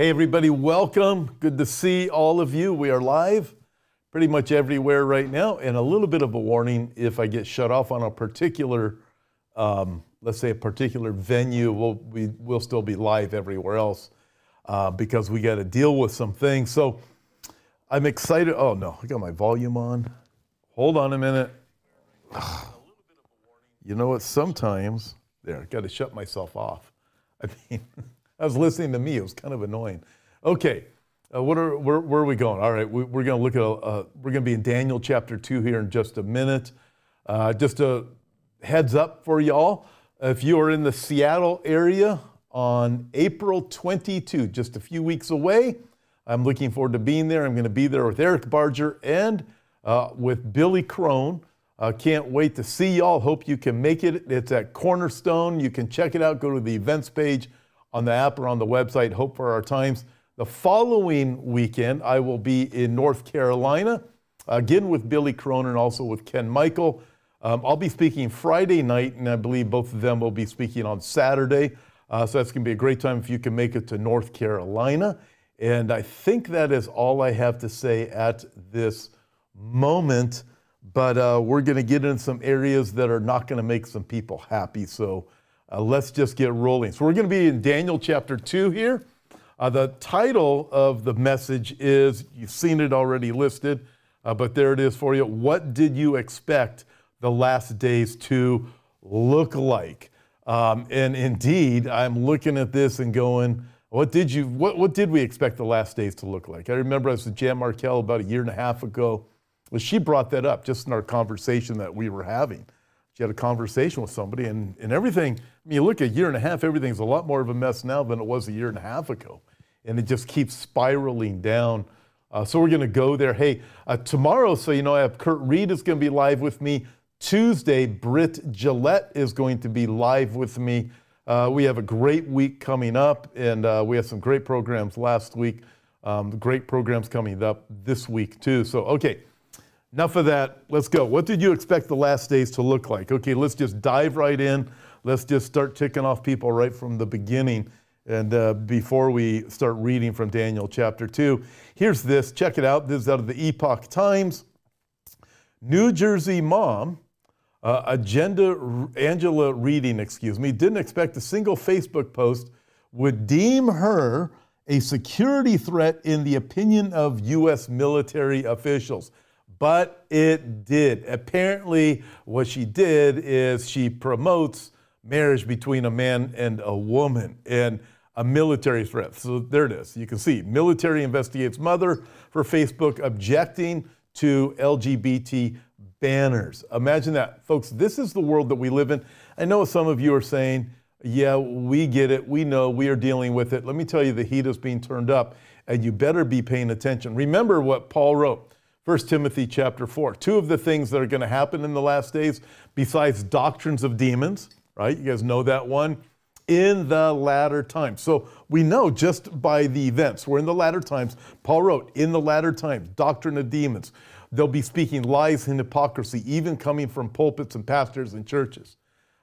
Hey, everybody, welcome. Good to see all of you. We are live pretty much everywhere right now. And a little bit of a warning if I get shut off on a particular, um, let's say, a particular venue, we'll, we, will still be live everywhere else uh, because we got to deal with some things. So I'm excited. Oh, no, I got my volume on. Hold on a minute. You know what? Sometimes, there, got to shut myself off. I mean, I was listening to me. It was kind of annoying. Okay, uh, what are, where, where, are we going? All right, we, are going to look at, uh, we're going to be in Daniel chapter 2 here in just a minute. Uh, just a heads up for y'all. If you are in the Seattle area on April 22, just a few weeks away, I'm looking forward to being there. I'm going to be there with Eric Barger and uh, with Billy Crone. Uh, can't wait to see y'all. Hope you can make it. It's at Cornerstone. You can check it out. Go to the events page on the app or on the website, Hope for Our Times. The following weekend, I will be in North Carolina, again with Billy Crone and also with Ken Michael. Um, I'll be speaking Friday night, and I believe both of them will be speaking on Saturday. Uh, so that's going to be a great time if you can make it to North Carolina. And I think that is all I have to say at this moment. But uh, we're going to get in some areas that are not going to make some people happy. So uh, let's just get rolling. So we're going to be in Daniel chapter 2 here. Uh, the title of the message is you've seen it already listed, uh, but there it is for you. What did you expect the last days to look like? Um, and indeed, I'm looking at this and going, what did you what, what did we expect the last days to look like? I remember I was with Jan Markell about a year and a half ago. Well, she brought that up just in our conversation that we were having. She had a conversation with somebody, and, and everything. I mean, you look a year and a half, everything's a lot more of a mess now than it was a year and a half ago. And it just keeps spiraling down. Uh, so we're going to go there. Hey, uh, tomorrow, so you know, I have Kurt Reed is going to be live with me. Tuesday, Britt Gillette is going to be live with me. Uh, we have a great week coming up, and uh, we have some great programs last week. Um, great programs coming up this week, too. So, okay, Enough of that. Let's go. What did you expect the last days to look like? Okay, let's just dive right in. Let's just start ticking off people right from the beginning. And uh, before we start reading from Daniel chapter 2, here's this. Check it out. This is out of the Epoch Times. New Jersey mom, uh, agenda, Angela Reading, excuse me, didn't expect a single Facebook post would deem her a security threat in the opinion of U.S. military officials but it did. Apparently, what she did is she promotes marriage between a man and a woman and a military threat. So there it is. You can see military investigates mother for Facebook objecting to LGBT banners. Imagine that. Folks, this is the world that we live in. I know some of you are saying, yeah, we get it. We know we are dealing with it. Let me tell you, the heat is being turned up, and you better be paying attention. Remember what Paul wrote 1 Timothy chapter 4. Two of the things that are going to happen in the last days, besides doctrines of demons, right? You guys know that one. In the latter times. So we know just by the events, we're in the latter times. Paul wrote, in the latter times, doctrine of demons. They'll be speaking lies and hypocrisy, even coming from pulpits and pastors and churches.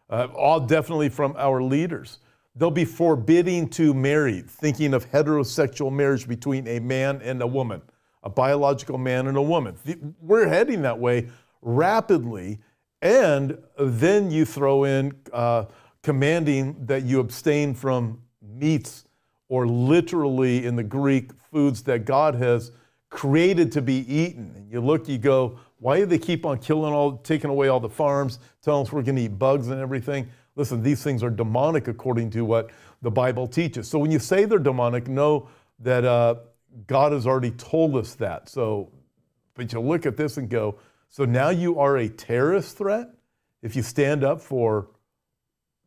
Uh, all definitely from our leaders. They'll be forbidding to marry, thinking of heterosexual marriage between a man and a woman a biological man and a woman. We're heading that way rapidly. And then you throw in uh, commanding that you abstain from meats or literally in the Greek foods that God has created to be eaten. And you look, you go, why do they keep on killing all, taking away all the farms, telling us we're going to eat bugs and everything? Listen, these things are demonic according to what the Bible teaches. So when you say they're demonic, know that uh, God has already told us that. So, but you look at this and go, so now you are a terrorist threat if you stand up for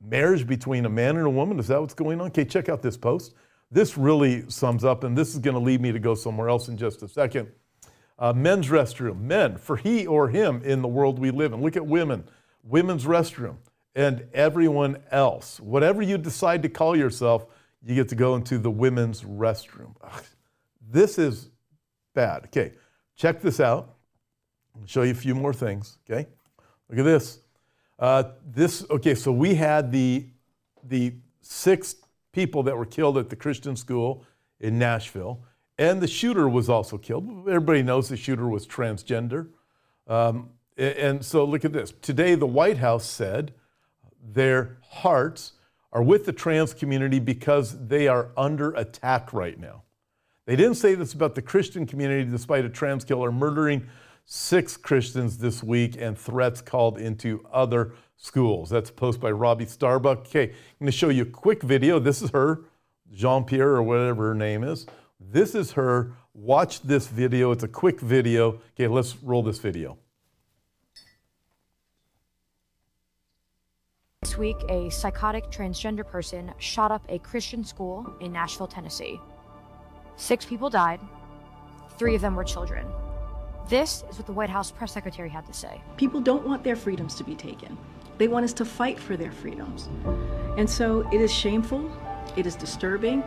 marriage between a man and a woman? Is that what's going on? Okay, check out this post. This really sums up, and this is going to lead me to go somewhere else in just a second. Uh, men's restroom, men, for he or him in the world we live in. Look at women, women's restroom, and everyone else. Whatever you decide to call yourself, you get to go into the women's restroom. This is bad. Okay, check this out. I'll show you a few more things. Okay, look at this. Uh, this okay. So we had the the six people that were killed at the Christian school in Nashville, and the shooter was also killed. Everybody knows the shooter was transgender. Um, and so look at this. Today, the White House said their hearts are with the trans community because they are under attack right now. They didn't say this about the Christian community, despite a trans killer murdering six Christians this week and threats called into other schools. That's a post by Robbie Starbuck. Okay, I'm going to show you a quick video. This is her, Jean Pierre or whatever her name is. This is her. Watch this video. It's a quick video. Okay, let's roll this video. This week, a psychotic transgender person shot up a Christian school in Nashville, Tennessee. Six people died, three of them were children. This is what the White House press secretary had to say. People don't want their freedoms to be taken. They want us to fight for their freedoms. And so it is shameful, it is disturbing,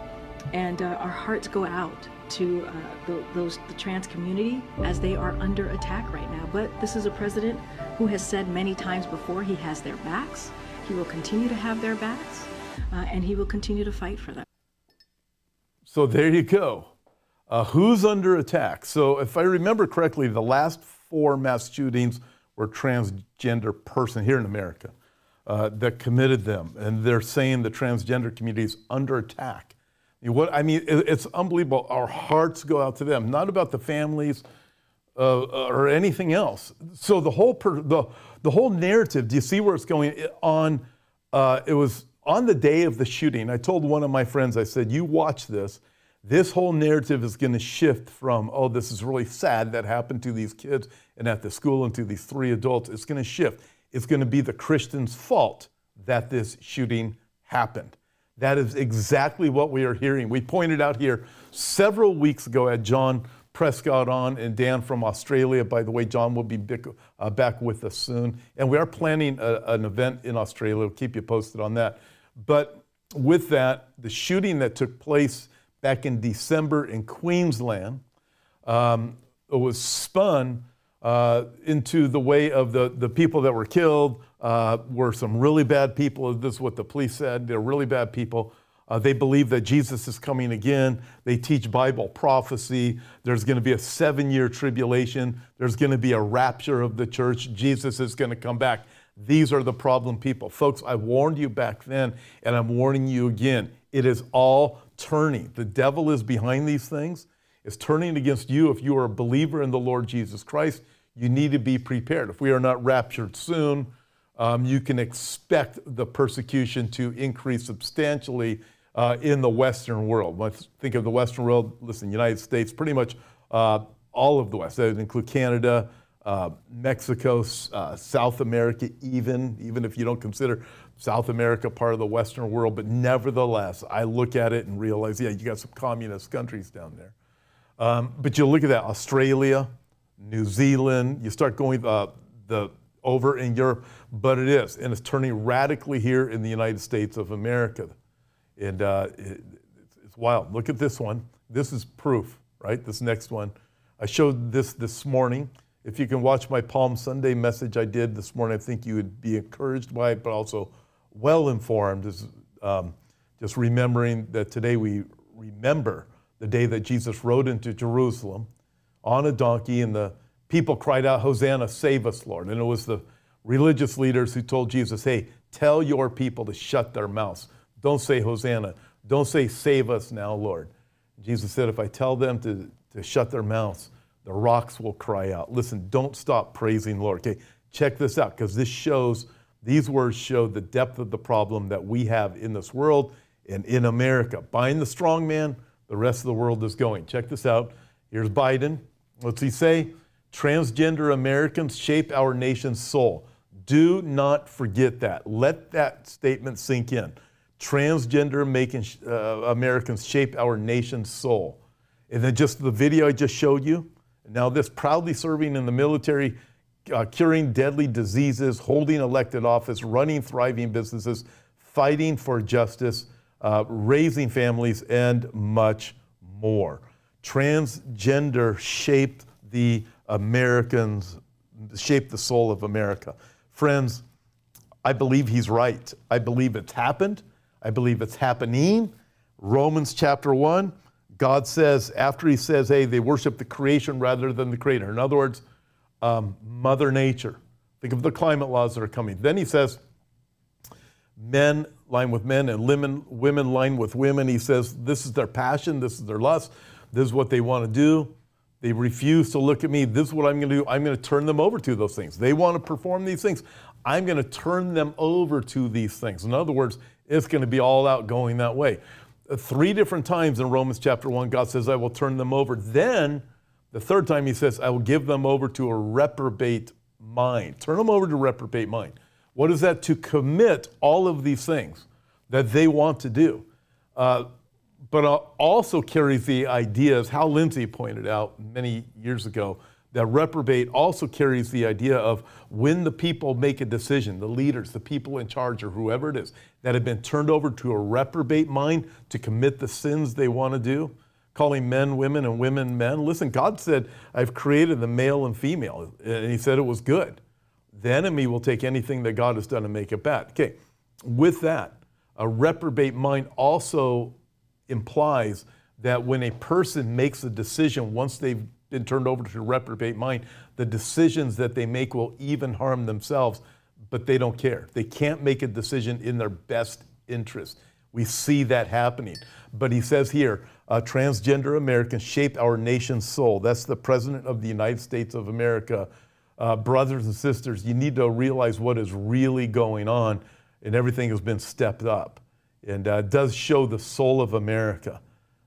and uh, our hearts go out to uh, the, those the trans community as they are under attack right now. But this is a president who has said many times before he has their backs. He will continue to have their backs, uh, and he will continue to fight for them. So there you go. Uh, who's under attack? So if I remember correctly, the last four mass shootings were transgender person here in America uh, that committed them, and they're saying the transgender community is under attack. What I mean, it's unbelievable. Our hearts go out to them, not about the families uh, or anything else. So the whole per, the the whole narrative. Do you see where it's going? On uh, it was on the day of the shooting. I told one of my friends. I said, "You watch this." this whole narrative is going to shift from, oh, this is really sad that happened to these kids and at the school and to these three adults. It's going to shift. It's going to be the Christians' fault that this shooting happened. That is exactly what we are hearing. We pointed out here several weeks ago at John Prescott on and Dan from Australia. By the way, John will be uh, back with us soon. And we are planning a, an event in Australia. We'll keep you posted on that. But with that, the shooting that took place back in December in Queensland. Um, was spun uh, into the way of the, the people that were killed uh, were some really bad people. This is what the police said. They're really bad people. Uh, they believe that Jesus is coming again. They teach Bible prophecy. There's going to be a seven year tribulation. There's going to be a rapture of the church. Jesus is going to come back. These are the problem people. Folks, I warned you back then, and I'm warning you again. It is all turning. The devil is behind these things, It's turning against you. If you are a believer in the Lord Jesus Christ, you need to be prepared. If we are not raptured soon, um, you can expect the persecution to increase substantially uh, in the Western world. I think of the Western world, listen, United States, pretty much uh, all of the West. That would include Canada, uh, Mexico, uh, South America, even, even if you don't consider South America part of the Western world, but nevertheless, I look at it and realize, yeah, you got some communist countries down there. Um, but you look at that, Australia, New Zealand, you start going uh, the, over in Europe, but it is, and it's turning radically here in the United States of America. And uh, it, it's wild. Look at this one. This is proof, right? This next one. I showed this this morning. If you can watch my Palm Sunday message I did this morning, I think you would be encouraged by it, but also well informed. Is um, just remembering that today we remember the day that Jesus rode into Jerusalem on a donkey, and the people cried out, Hosanna, save us, Lord. And it was the religious leaders who told Jesus, Hey, tell your people to shut their mouths. Don't say Hosanna. Don't say, Save us now, Lord. Jesus said, If I tell them to, to shut their mouths, the rocks will cry out. Listen, don't stop praising Lord. Okay, check this out because this shows, these words show the depth of the problem that we have in this world and in America. Bind the strong man, the rest of the world is going. Check this out. Here's Biden. What's he say? Transgender Americans shape our nation's soul. Do not forget that. Let that statement sink in. Transgender uh, Americans shape our nation's soul. And then just the video I just showed you, now, this proudly serving in the military, uh, curing deadly diseases, holding elected office, running thriving businesses, fighting for justice, uh, raising families, and much more. Transgender shaped the Americans, shaped the soul of America. Friends, I believe he's right. I believe it's happened. I believe it's happening. Romans chapter 1 God says, after he says, hey, they worship the creation rather than the creator. In other words, um, Mother Nature. Think of the climate laws that are coming. Then he says, men line with men and women, women line with women. He says, this is their passion, this is their lust, this is what they want to do. They refuse to look at me. This is what I'm going to do. I'm going to turn them over to those things. They want to perform these things. I'm going to turn them over to these things. In other words, it's going to be all out going that way. Three different times in Romans chapter 1, God says, I will turn them over. Then, the third time, He says, I will give them over to a reprobate mind. Turn them over to reprobate mind. What is that? To commit all of these things that they want to do. Uh, but uh, also carries the idea, as Hal Lindsey pointed out many years ago, that reprobate also carries the idea of when the people make a decision, the leaders, the people in charge, or whoever it is, that have been turned over to a reprobate mind to commit the sins they want to do, calling men women and women men. Listen, God said, I've created the male and female, and He said it was good. The enemy will take anything that God has done and make it bad. Okay, with that, a reprobate mind also implies that when a person makes a decision once they've been turned over to a reprobate mind, the decisions that they make will even harm themselves, but they don't care. They can't make a decision in their best interest. We see that happening. But he says here, uh, transgender Americans shape our nation's soul. That's the President of the United States of America. Uh, brothers and sisters, you need to realize what is really going on, and everything has been stepped up. And uh, does show the soul of America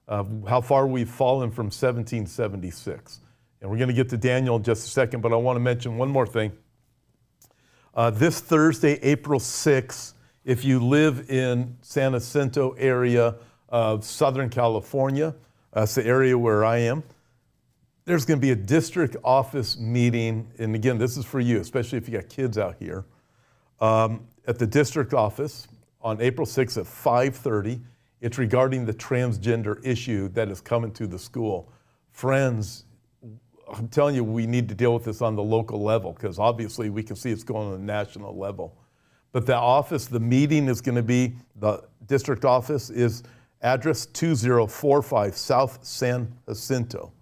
uh, how far we've fallen from 1776. And we're going to get to Daniel in just a second, but I want to mention one more thing. Uh, this Thursday, April 6th, if you live in San Jacinto area of Southern California, that's the area where I am, there's going to be a district office meeting. And again, this is for you, especially if you got kids out here, um, at the district office on April 6th at 5:30. It's regarding the transgender issue that is coming to the school. Friends, I'm telling you, we need to deal with this on the local level because obviously we can see it's going on the national level. But the office, the meeting is going to be, the district office is address 2045 South San Jacinto.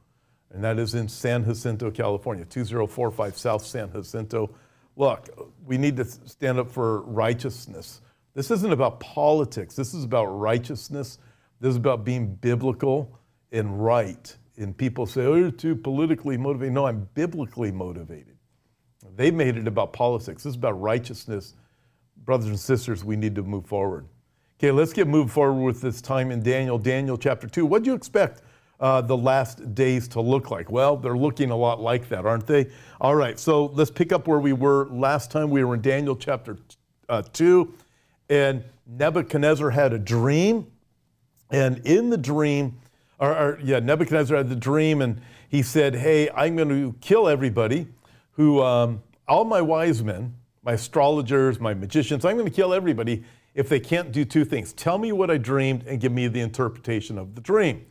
And that is in San Jacinto, California, 2045 South San Jacinto. Look, we need to stand up for righteousness. This isn't about politics. This is about righteousness. This is about being biblical and right. And people say, oh, you're too politically motivated. No, I'm biblically motivated. They made it about politics. This is about righteousness. Brothers and sisters, we need to move forward. Okay, let's get moved forward with this time in Daniel, Daniel chapter 2. What do you expect uh, the last days to look like? Well, they're looking a lot like that, aren't they? All right, so let's pick up where we were last time. We were in Daniel chapter uh, 2 and Nebuchadnezzar had a dream. And in the dream, or, or, yeah, Nebuchadnezzar had the dream, and he said, Hey, I'm going to kill everybody who, um, all my wise men, my astrologers, my magicians, I'm going to kill everybody if they can't do two things tell me what I dreamed and give me the interpretation of the dream.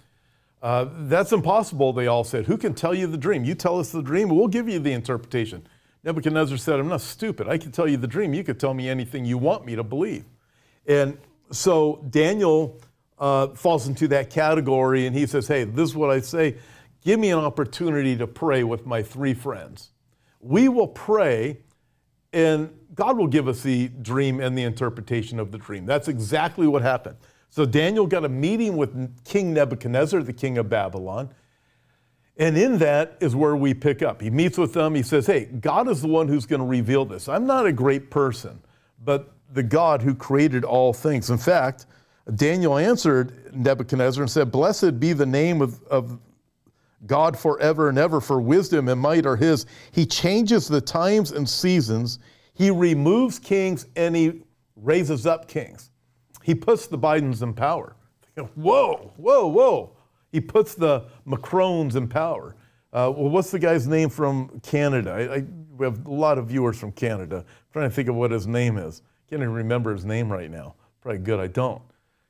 Uh, that's impossible, they all said. Who can tell you the dream? You tell us the dream, we'll give you the interpretation. Nebuchadnezzar said, I'm not stupid. I can tell you the dream. You could tell me anything you want me to believe. And so Daniel uh, falls into that category and he says, Hey, this is what I say. Give me an opportunity to pray with my three friends. We will pray, and God will give us the dream and the interpretation of the dream. That's exactly what happened. So Daniel got a meeting with King Nebuchadnezzar, the king of Babylon. And in that is where we pick up. He meets with them. He says, Hey, God is the one who's going to reveal this. I'm not a great person, but the God who created all things. In fact, Daniel answered Nebuchadnezzar and said, Blessed be the name of, of God forever and ever, for wisdom and might are his. He changes the times and seasons. He removes kings and he raises up kings. He puts the Bidens in power. Whoa, whoa, whoa. He puts the Macrons in power. Uh, well, what's the guy's name from Canada? I, I, we have a lot of viewers from Canada. I'm trying to think of what his name is. Can't even remember his name right now. Probably good I don't.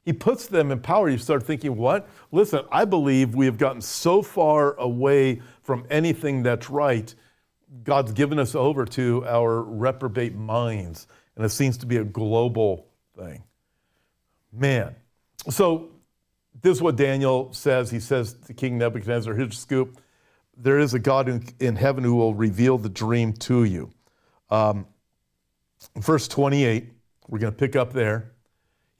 He puts them in power. You start thinking, what? Listen, I believe we have gotten so far away from anything that's right. God's given us over to our reprobate minds, and it seems to be a global thing. Man. So this is what Daniel says. He says to King Nebuchadnezzar, here's a scoop. There is a God in, in heaven who will reveal the dream to you. Um, verse 28, we're going to pick up there.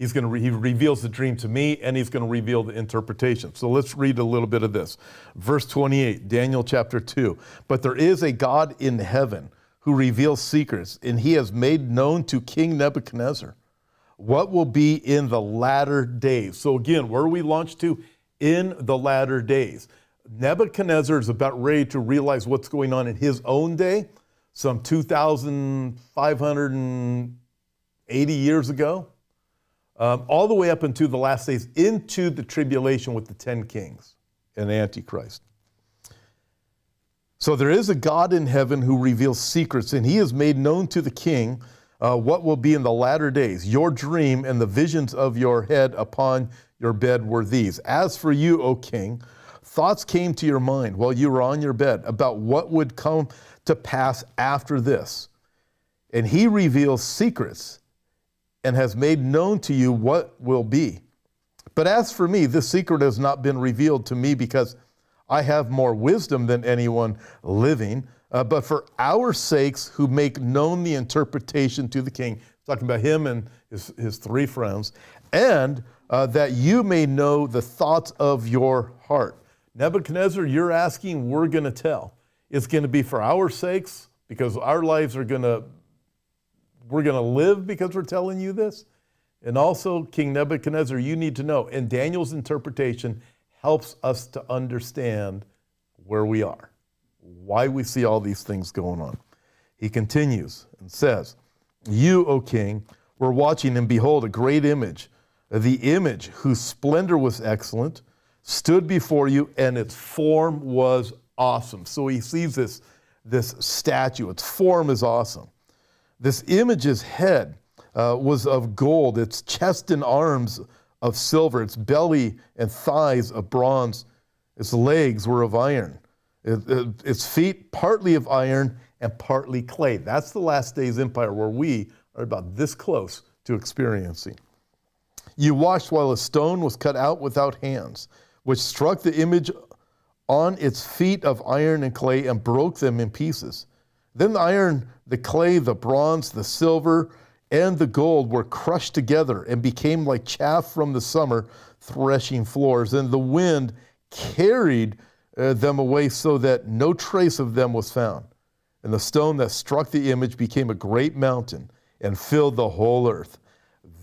He's going to re- he reveals the dream to me and he's going to reveal the interpretation. So let's read a little bit of this. Verse 28, Daniel chapter 2. But there is a God in heaven who reveals secrets, and he has made known to King Nebuchadnezzar what will be in the latter days. So again, where are we launched to? In the latter days. Nebuchadnezzar is about ready to realize what's going on in his own day, some 2,580 years ago, um, all the way up into the last days, into the tribulation with the 10 kings and Antichrist. So there is a God in heaven who reveals secrets, and he has made known to the king uh, what will be in the latter days. Your dream and the visions of your head upon your bed were these. As for you, O king, thoughts came to your mind while you were on your bed about what would come to pass after this. And he reveals secrets and has made known to you what will be. But as for me, this secret has not been revealed to me because I have more wisdom than anyone living. Uh, but for our sakes who make known the interpretation to the king, talking about him and his, his three friends, and uh, that you may know the thoughts of your heart. Nebuchadnezzar, you're asking, we're going to tell. It's going to be for our sakes because our lives are going to, we're going to live because we're telling you this. And also, King Nebuchadnezzar, you need to know. And Daniel's interpretation helps us to understand where we are, why we see all these things going on. He continues and says, You, O king, were watching, and behold, a great image, the image whose splendor was excellent, stood before you, and its form was awesome. So he sees this, this statue, its form is awesome. This image's head uh, was of gold, its chest and arms of silver, its belly and thighs of bronze, its legs were of iron, it, it, its feet partly of iron and partly clay. That's the last days empire where we are about this close to experiencing. You watched while a stone was cut out without hands, which struck the image on its feet of iron and clay and broke them in pieces. Then the iron, the clay, the bronze, the silver, and the gold were crushed together and became like chaff from the summer threshing floors. And the wind carried uh, them away so that no trace of them was found. And the stone that struck the image became a great mountain and filled the whole earth.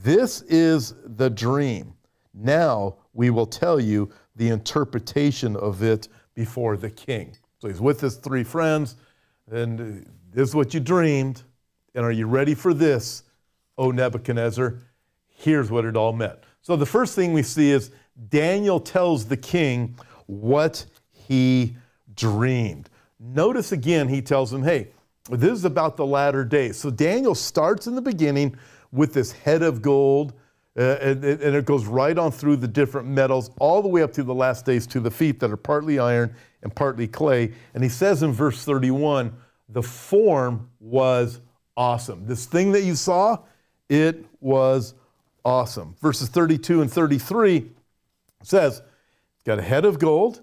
This is the dream. Now we will tell you the interpretation of it before the king. So he's with his three friends, and this is what you dreamed. And are you ready for this, O Nebuchadnezzar? Here's what it all meant. So the first thing we see is Daniel tells the king what he dreamed. Notice again, he tells him, hey, this is about the latter days. So Daniel starts in the beginning with this head of gold, uh, and, and, it goes right on through the different metals, all the way up to the last days to the feet that are partly iron and partly clay. And he says in verse 31 the form was awesome. This thing that you saw, it was awesome. Verses 32 and 33 says, It's got a head of gold,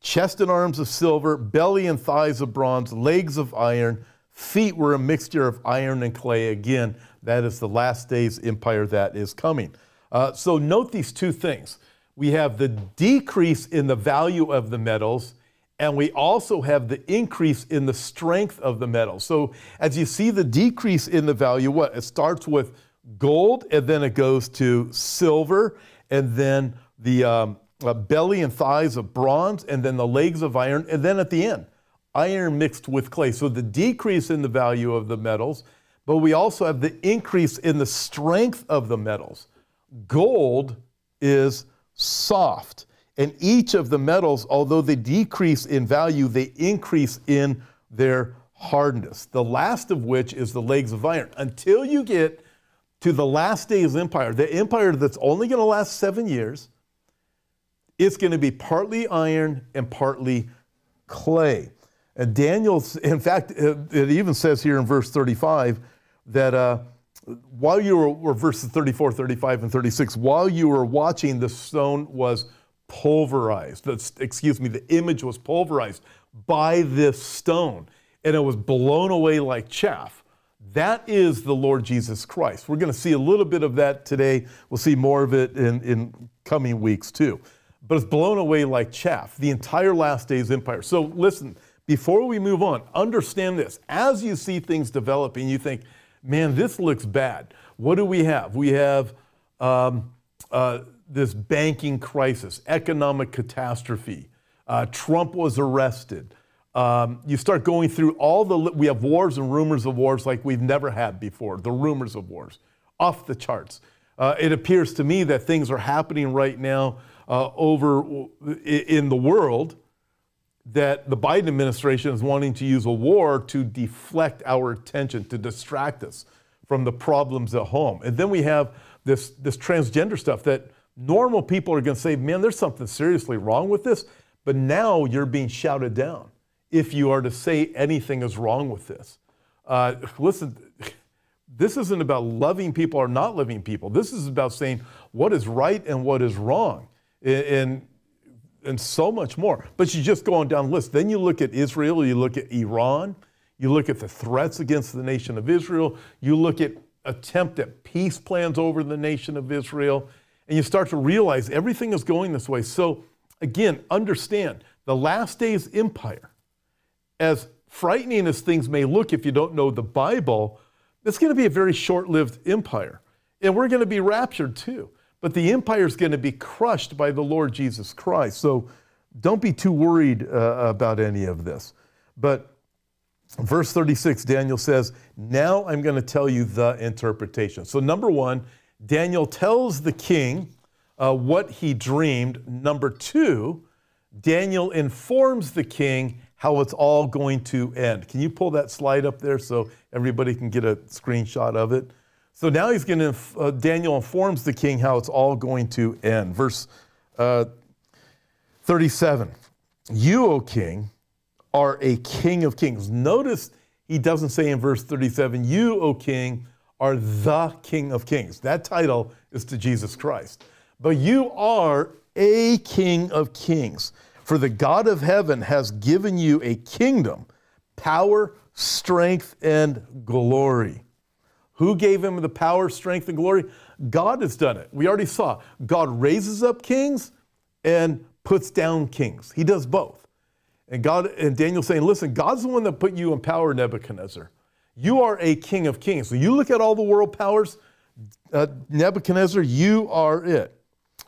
chest and arms of silver, belly and thighs of bronze, legs of iron, feet were a mixture of iron and clay. Again, that is the last days empire that is coming. Uh, so note these two things. We have the decrease in the value of the metals, and we also have the increase in the strength of the metals. So as you see the decrease in the value, what? It starts with gold, and then it goes to silver, and then the um, uh, belly and thighs of bronze, and then the legs of iron, and then at the end, iron mixed with clay. So the decrease in the value of the metals, but we also have the increase in the strength of the metals. Gold is soft, and each of the metals, although they decrease in value, they increase in their hardness. The last of which is the legs of iron. Until you get to the last days empire, the empire that's only going to last seven years, it's going to be partly iron and partly clay. And Daniel, in fact, it even says here in verse 35 that uh, while you were, verses 34, 35, and 36, while you were watching, the stone was pulverized. The, excuse me, the image was pulverized by this stone, and it was blown away like chaff. That is the Lord Jesus Christ. We're going to see a little bit of that today. We'll see more of it in, in coming weeks too. But it's blown away like chaff, the entire last days empire. So listen, before we move on, understand this. As you see things developing, you think, man, this looks bad. What do we have? We have um, uh, this banking crisis, economic catastrophe. Uh, Trump was arrested. Um, you start going through all the, we have wars and rumors of wars like we've never had before, the rumors of wars, off the charts. Uh, it appears to me that things are happening right now uh, over in the world that the Biden administration is wanting to use a war to deflect our attention, to distract us from the problems at home. And then we have this, this transgender stuff that normal people are going to say, man, there's something seriously wrong with this. But now you're being shouted down if you are to say anything is wrong with this. Uh, listen, this isn't about loving people or not loving people. This is about saying what is right and what is wrong. And and so much more. But you just go on down the list. Then you look at Israel, you look at Iran, you look at the threats against the nation of Israel, you look at attempt at peace plans over the nation of Israel, and you start to realize everything is going this way. So again, understand the last days empire, as frightening as things may look if you don't know the Bible, it's going to be a very short-lived empire. And we're going to be raptured too. But the empire is going to be crushed by the Lord Jesus Christ. So don't be too worried uh, about any of this. But verse 36, Daniel says, Now I'm going to tell you the interpretation. So, number one, Daniel tells the king uh, what he dreamed. Number two, Daniel informs the king how it's all going to end. Can you pull that slide up there so everybody can get a screenshot of it? So now he's going to, uh, Daniel informs the king how it's all going to end. Verse uh, 37 You, O king, are a king of kings. Notice he doesn't say in verse 37, You, O king, are the king of kings. That title is to Jesus Christ. But you are a king of kings. For the God of heaven has given you a kingdom, power, strength, and glory. Who gave him the power, strength, and glory? God has done it. We already saw. God raises up kings and puts down kings. He does both. And God and Daniel saying, listen, God's the one that put you in power, Nebuchadnezzar. You are a king of kings. So you look at all the world powers, uh, Nebuchadnezzar, you are it.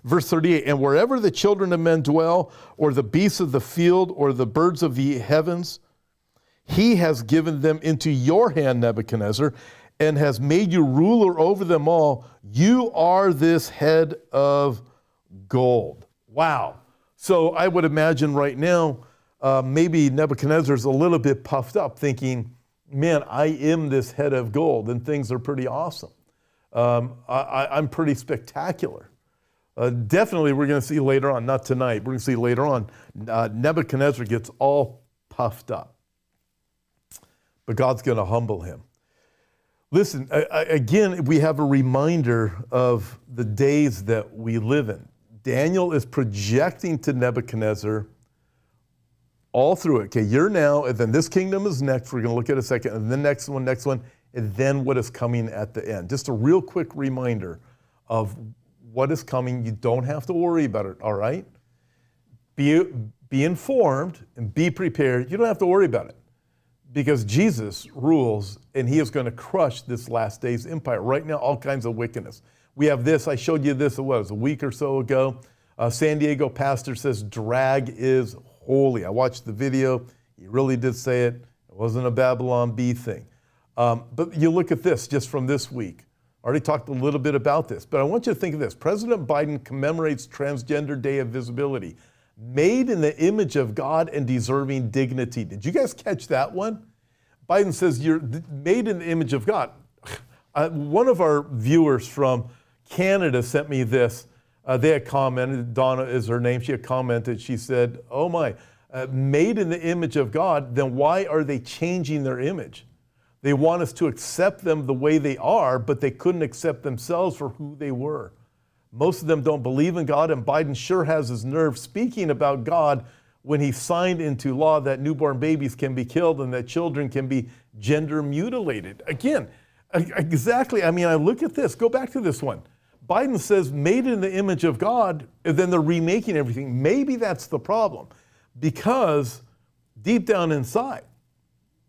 Verse 38 And wherever the children of men dwell, or the beasts of the field, or the birds of the heavens, he has given them into your hand, Nebuchadnezzar, and has made you ruler over them all. You are this head of gold. Wow. So I would imagine right now, uh, maybe Nebuchadnezzar's a little bit puffed up, thinking, man, I am this head of gold, and things are pretty awesome. Um, I, am pretty spectacular. Uh, definitely, we're going to see later on, not tonight, we're going to see later on, uh, Nebuchadnezzar gets all puffed up. But God's going to humble him. Listen, again, we have a reminder of the days that we live in. Daniel is projecting to Nebuchadnezzar all through it. Okay, you're now, and then this kingdom is next. We're going to look at a second, and then next one, next one, and then what is coming at the end. Just a real quick reminder of what is coming. You don't have to worry about it, all right? Be, be informed and be prepared. You don't have to worry about it because Jesus rules and he is going to crush this last days empire. Right now, all kinds of wickedness. We have this, I showed you this, it was a week or so ago. A San Diego pastor says drag is holy. I watched the video, he really did say it. It wasn't a Babylon Bee thing. Um, but you look at this just from this week. I already talked a little bit about this, but I want you to think of this. President Biden commemorates Transgender Day of Visibility made in the image of God and deserving dignity. Did you guys catch that one? Biden says you're made in the image of God. Uh, one of our viewers from Canada sent me this. Uh, they had commented, Donna is her name, she had commented, she said, Oh my, uh, made in the image of God, then why are they changing their image? They want us to accept them the way they are, but they couldn't accept themselves for who they were. Most of them don't believe in God, and Biden sure has his nerve speaking about God when he signed into law that newborn babies can be killed and that children can be gender mutilated. Again, exactly. I mean, I look at this, go back to this one. Biden says made in the image of God, and then they're remaking everything. Maybe that's the problem because deep down inside,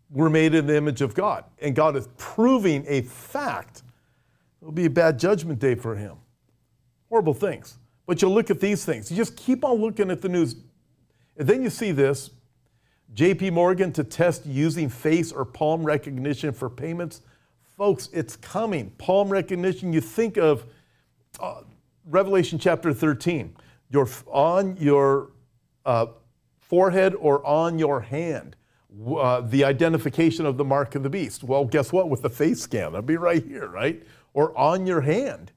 we're made in the image of God, and God is proving a fact. It'll be a bad judgment day for him. Horrible things. But you look at these things. You just keep on looking at the news. And then you see this JP Morgan to test using face or palm recognition for payments. Folks, it's coming. Palm recognition, you think of uh, Revelation chapter 13. You're on your uh, forehead or on your hand uh, the identification of the mark of the beast. Well, guess what? With the face scan, that'd be right here, right? Or on your hand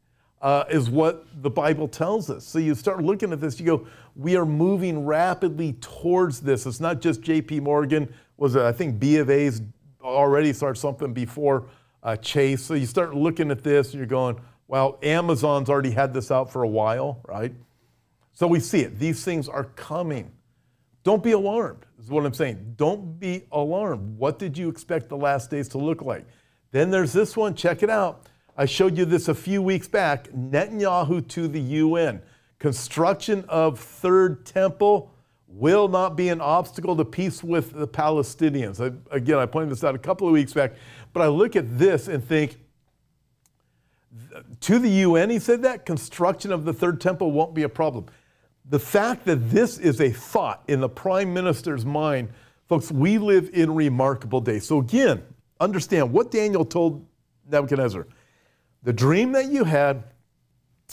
uh, is what the Bible tells us. So you start looking at this, you go, we are moving rapidly towards this. It's not just J.P. Morgan. Was it, I think B of A's already started something before uh, Chase. So you start looking at this and you're going, well, Amazon's already had this out for a while, right? So we see it. These things are coming. Don't be alarmed, is what I'm saying. Don't be alarmed. What did you expect the last days to look like? Then there's this one, check it out. I showed you this a few weeks back Netanyahu to the UN. Construction of third temple will not be an obstacle to peace with the Palestinians. I, again, I pointed this out a couple of weeks back, but I look at this and think, to the UN, he said that construction of the third temple won't be a problem the fact that this is a thought in the prime minister's mind, folks, we live in remarkable days. So, again, understand what Daniel told Nebuchadnezzar. The dream that you had,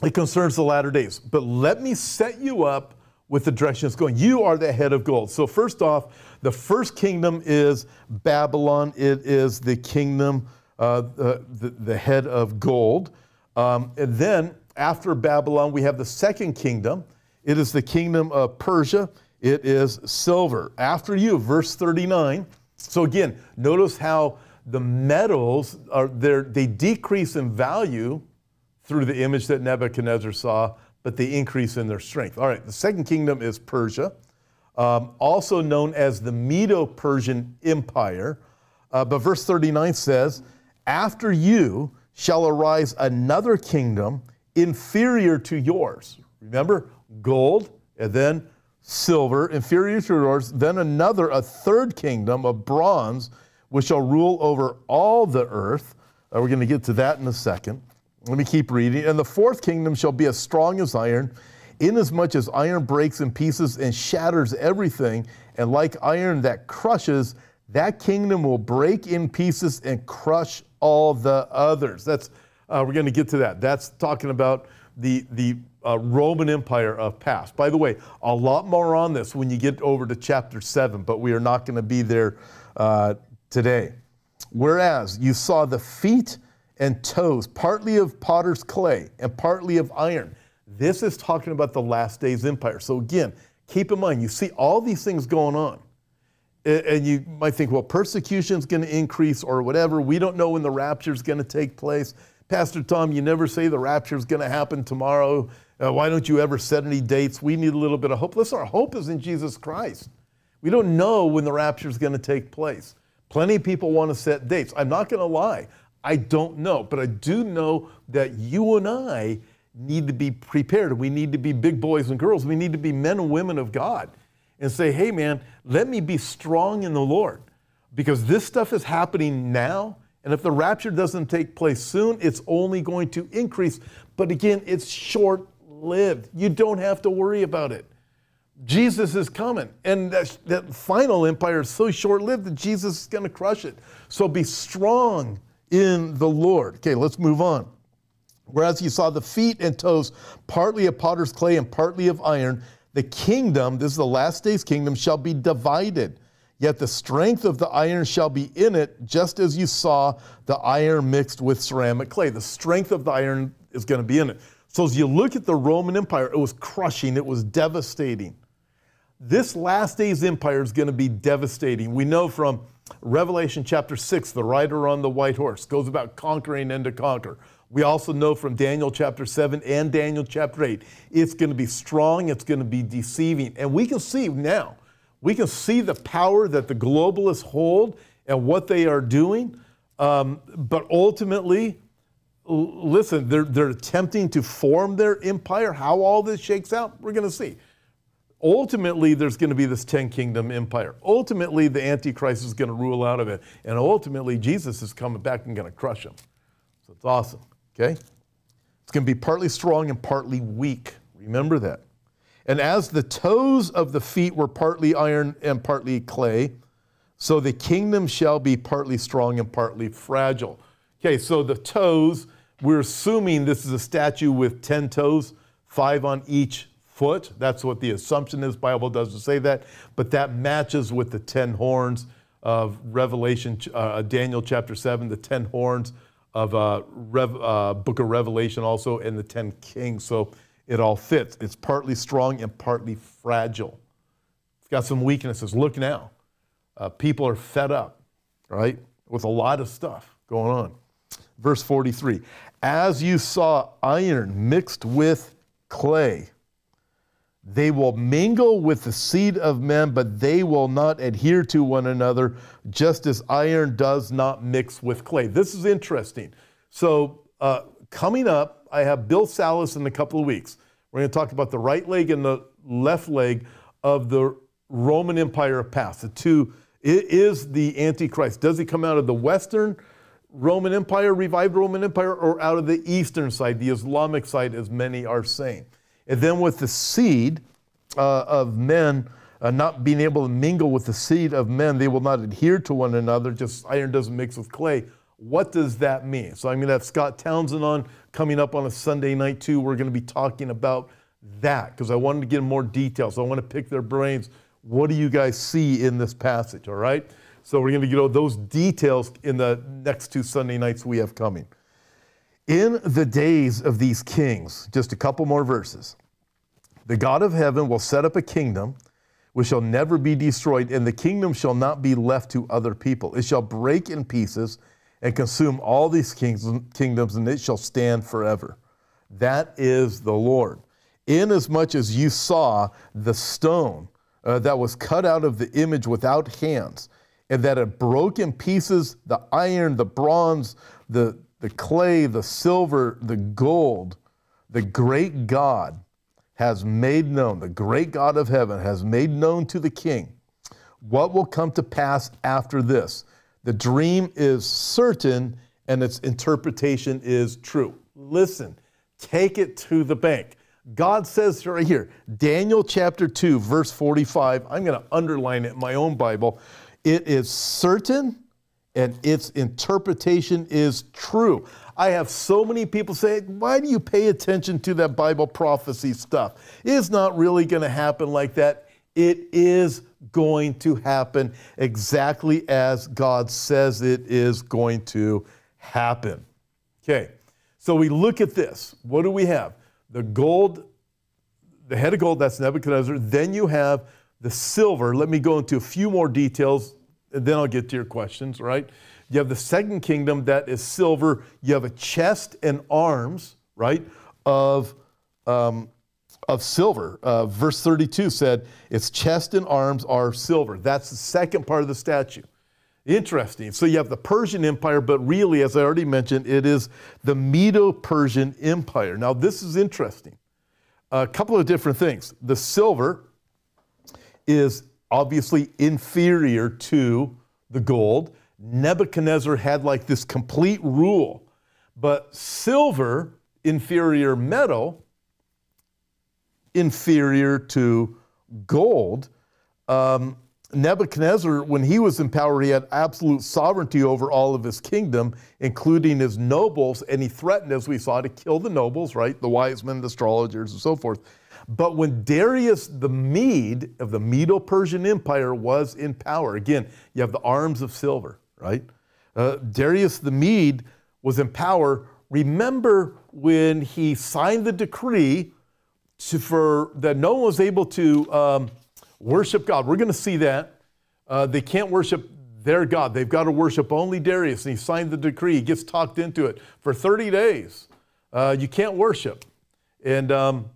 it concerns the latter days. But let me set you up with the direction it's going. You are the head of gold. So, first off, the first kingdom is Babylon, it is the kingdom, uh, the, the, head of gold. Um, and then, after Babylon, we have the second kingdom it is the kingdom of Persia. It is silver. After you, verse 39. So again, notice how the metals are there, they decrease in value through the image that Nebuchadnezzar saw, but they increase in their strength. All right, the second kingdom is Persia, um, also known as the Medo Persian Empire. Uh, but verse 39 says, After you shall arise another kingdom inferior to yours. Remember, gold, and then silver, inferior to yours, then another, a third kingdom of bronze, which shall rule over all the earth. Uh, we're going to get to that in a second. Let me keep reading. And the fourth kingdom shall be as strong as iron, inasmuch as iron breaks in pieces and shatters everything, and like iron that crushes, that kingdom will break in pieces and crush all the others. That's uh, we're going to get to that. That's talking about the the uh, Roman Empire of past. By the way, a lot more on this when you get over to chapter 7, but we are not going to be there uh, today. Whereas you saw the feet and toes, partly of potter's clay and partly of iron. This is talking about the last days empire. So again, keep in mind, you see all these things going on. And you might think, well, persecution is going to increase or whatever. We don't know when the rapture is going to take place. Pastor Tom, you never say the rapture is going to happen tomorrow. Uh, why don't you ever set any dates? We need a little bit of hope. Listen, our hope is in Jesus Christ. We don't know when the rapture is going to take place. Plenty of people want to set dates. I'm not going to lie. I don't know. But I do know that you and I need to be prepared. We need to be big boys and girls. We need to be men and women of God and say, hey, man, let me be strong in the Lord because this stuff is happening now. And if the rapture doesn't take place soon, it's only going to increase. But again, it's short lived. You don't have to worry about it. Jesus is coming. And that, that final empire is so short lived that Jesus is going to crush it. So be strong in the Lord. Okay, let's move on. Whereas you saw the feet and toes, partly of potter's clay and partly of iron, the kingdom, this is the last day's kingdom, shall be divided. Yet the strength of the iron shall be in it, just as you saw the iron mixed with ceramic clay. The strength of the iron is going to be in it. So as you look at the Roman Empire, it was crushing, it was devastating. This last days empire is going to be devastating. We know from Revelation chapter 6, the rider on the white horse goes about conquering and to conquer. We also know from Daniel chapter 7 and Daniel chapter 8, it's going to be strong, it's going to be deceiving. And we can see now, we can see the power that the globalists hold and what they are doing. Um, but ultimately, listen, they're, they're attempting to form their empire. How all this shakes out, we're going to see. Ultimately, there's going to be this 10 kingdom empire. Ultimately, the Antichrist is going to rule out of it. And ultimately, Jesus is coming back and going to crush him. So it's awesome. Okay? It's going to be partly strong and partly weak. Remember that. And as the toes of the feet were partly iron and partly clay, so the kingdom shall be partly strong and partly fragile. Okay, so the toes, we're assuming this is a statue with 10 toes, five on each foot. That's what the assumption is. Bible doesn't say that, but that matches with the 10 horns of Revelation, uh, Daniel chapter 7, the 10 horns of uh, Rev, uh, Book of Revelation also, and the Ten Kings. So it all fits. It's partly strong and partly fragile. It's got some weaknesses. Look now. Uh, people are fed up, right, with a lot of stuff going on. Verse 43 As you saw iron mixed with clay, they will mingle with the seed of men, but they will not adhere to one another, just as iron does not mix with clay. This is interesting. So, uh, coming up, I have Bill Salus in a couple of weeks. We're going to talk about the right leg and the left leg of the Roman Empire past. The two it is the Antichrist. Does he come out of the Western Roman Empire, revived Roman Empire, or out of the Eastern side, the Islamic side, as many are saying? And then with the seed uh, of men uh, not being able to mingle with the seed of men, they will not adhere to one another, just iron doesn't mix with clay. What does that mean? So I'm going to have Scott Townsend on coming up on a Sunday night too. We're going to be talking about that because I wanted to get more details. So I want to pick their brains. What do you guys see in this passage? All right. So we're going to get all those details in the next two Sunday nights we have coming. In the days of these kings, just a couple more verses, the God of heaven will set up a kingdom which shall never be destroyed, and the kingdom shall not be left to other people. It shall break in pieces and consume all these kingdoms, and it shall stand forever. That is the Lord. Inasmuch as you saw the stone uh, that was cut out of the image without hands, and that it broke in pieces the iron, the bronze, the the clay, the silver, the gold, the great God has made known, the great God of heaven has made known to the king what will come to pass after this. The dream is certain and its interpretation is true. Listen, take it to the bank. God says right here, Daniel chapter 2, verse 45. I'm going to underline it in my own Bible. It is certain and its interpretation is true. I have so many people say, Why do you pay attention to that Bible prophecy stuff? It's not really going to happen like that. It is going to happen exactly as God says it is going to happen. Okay, so we look at this. What do we have? The gold, the head of gold, that's Nebuchadnezzar. Then you have the silver. Let me go into a few more details then I'll get to your questions, right? You have the second kingdom that is silver. You have a chest and arms, right, of, um, of silver. Uh, verse 32 said, its chest and arms are silver. That's the second part of the statue. Interesting. So you have the Persian Empire, but really, as I already mentioned, it is the Medo Persian Empire. Now, this is interesting. A couple of different things. The silver is obviously inferior to the gold. Nebuchadnezzar had like this complete rule, but silver, inferior metal, inferior to gold. Um, Nebuchadnezzar, when he was in power, he had absolute sovereignty over all of his kingdom, including his nobles, and he threatened, as we saw, to kill the nobles, right? The wise men, the astrologers, and so forth. But when Darius the Mede of the Medo Persian Empire was in power, again, you have the arms of silver, right? Uh, Darius the Mede was in power. Remember when he signed the decree to, for that no one was able to um, worship God. We're going to see that. Uh, they can't worship their God. They've got to worship only Darius. And he signed the decree. He gets talked into it for 30 days. Uh, you can't worship. And um,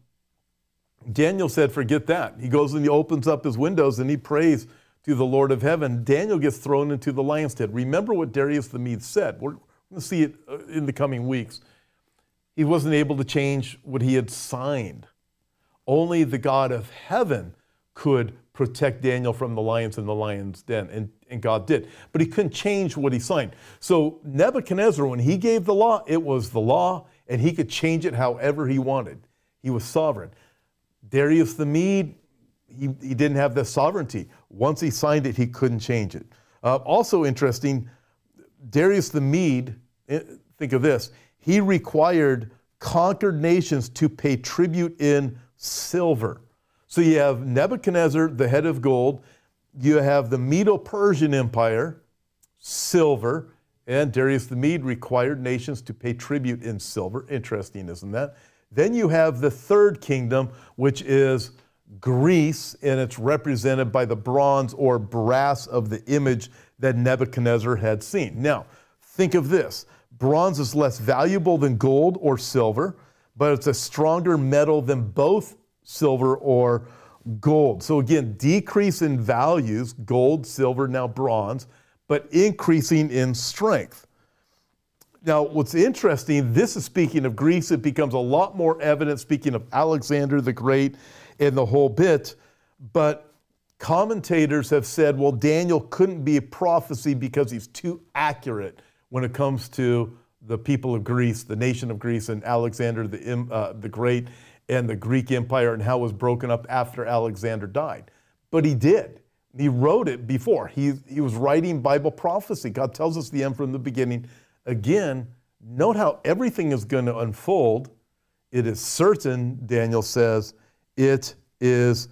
Daniel said, forget that. He goes and he opens up his windows and he prays to the Lord of heaven. Daniel gets thrown into the lion's den. Remember what Darius the Mede said. We're going to see it uh, in the coming weeks. He wasn't able to change what he had signed. Only the God of heaven could protect Daniel from the lions in the lion's den, and, and God did. But he couldn't change what he signed. So Nebuchadnezzar, when he gave the law, it was the law, and he could change it however he wanted. He was sovereign. Darius the Mede, he, he didn't have the sovereignty. Once he signed it, he couldn't change it. Uh, also interesting, Darius the Mede, eh, think of this, he required conquered nations to pay tribute in silver. So you have Nebuchadnezzar, the head of gold, you have the Medo Persian Empire, silver, and Darius the Mede required nations to pay tribute in silver. Interesting, isn't that? Then you have the third kingdom, which is Greece, and it's represented by the bronze or brass of the image that Nebuchadnezzar had seen. Now, think of this bronze is less valuable than gold or silver, but it's a stronger metal than both silver or gold. So, again, decrease in values gold, silver, now bronze, but increasing in strength. Now, what's interesting, this is speaking of Greece, it becomes a lot more evident speaking of Alexander the Great and the whole bit. But commentators have said, well, Daniel couldn't be a prophecy because he's too accurate when it comes to the people of Greece, the nation of Greece, and Alexander the, uh, the Great and the Greek Empire and how it was broken up after Alexander died. But he did. He wrote it before. He, he was writing Bible prophecy. God tells us the end from the beginning Again, note how everything is going to unfold. It is certain, Daniel says, it is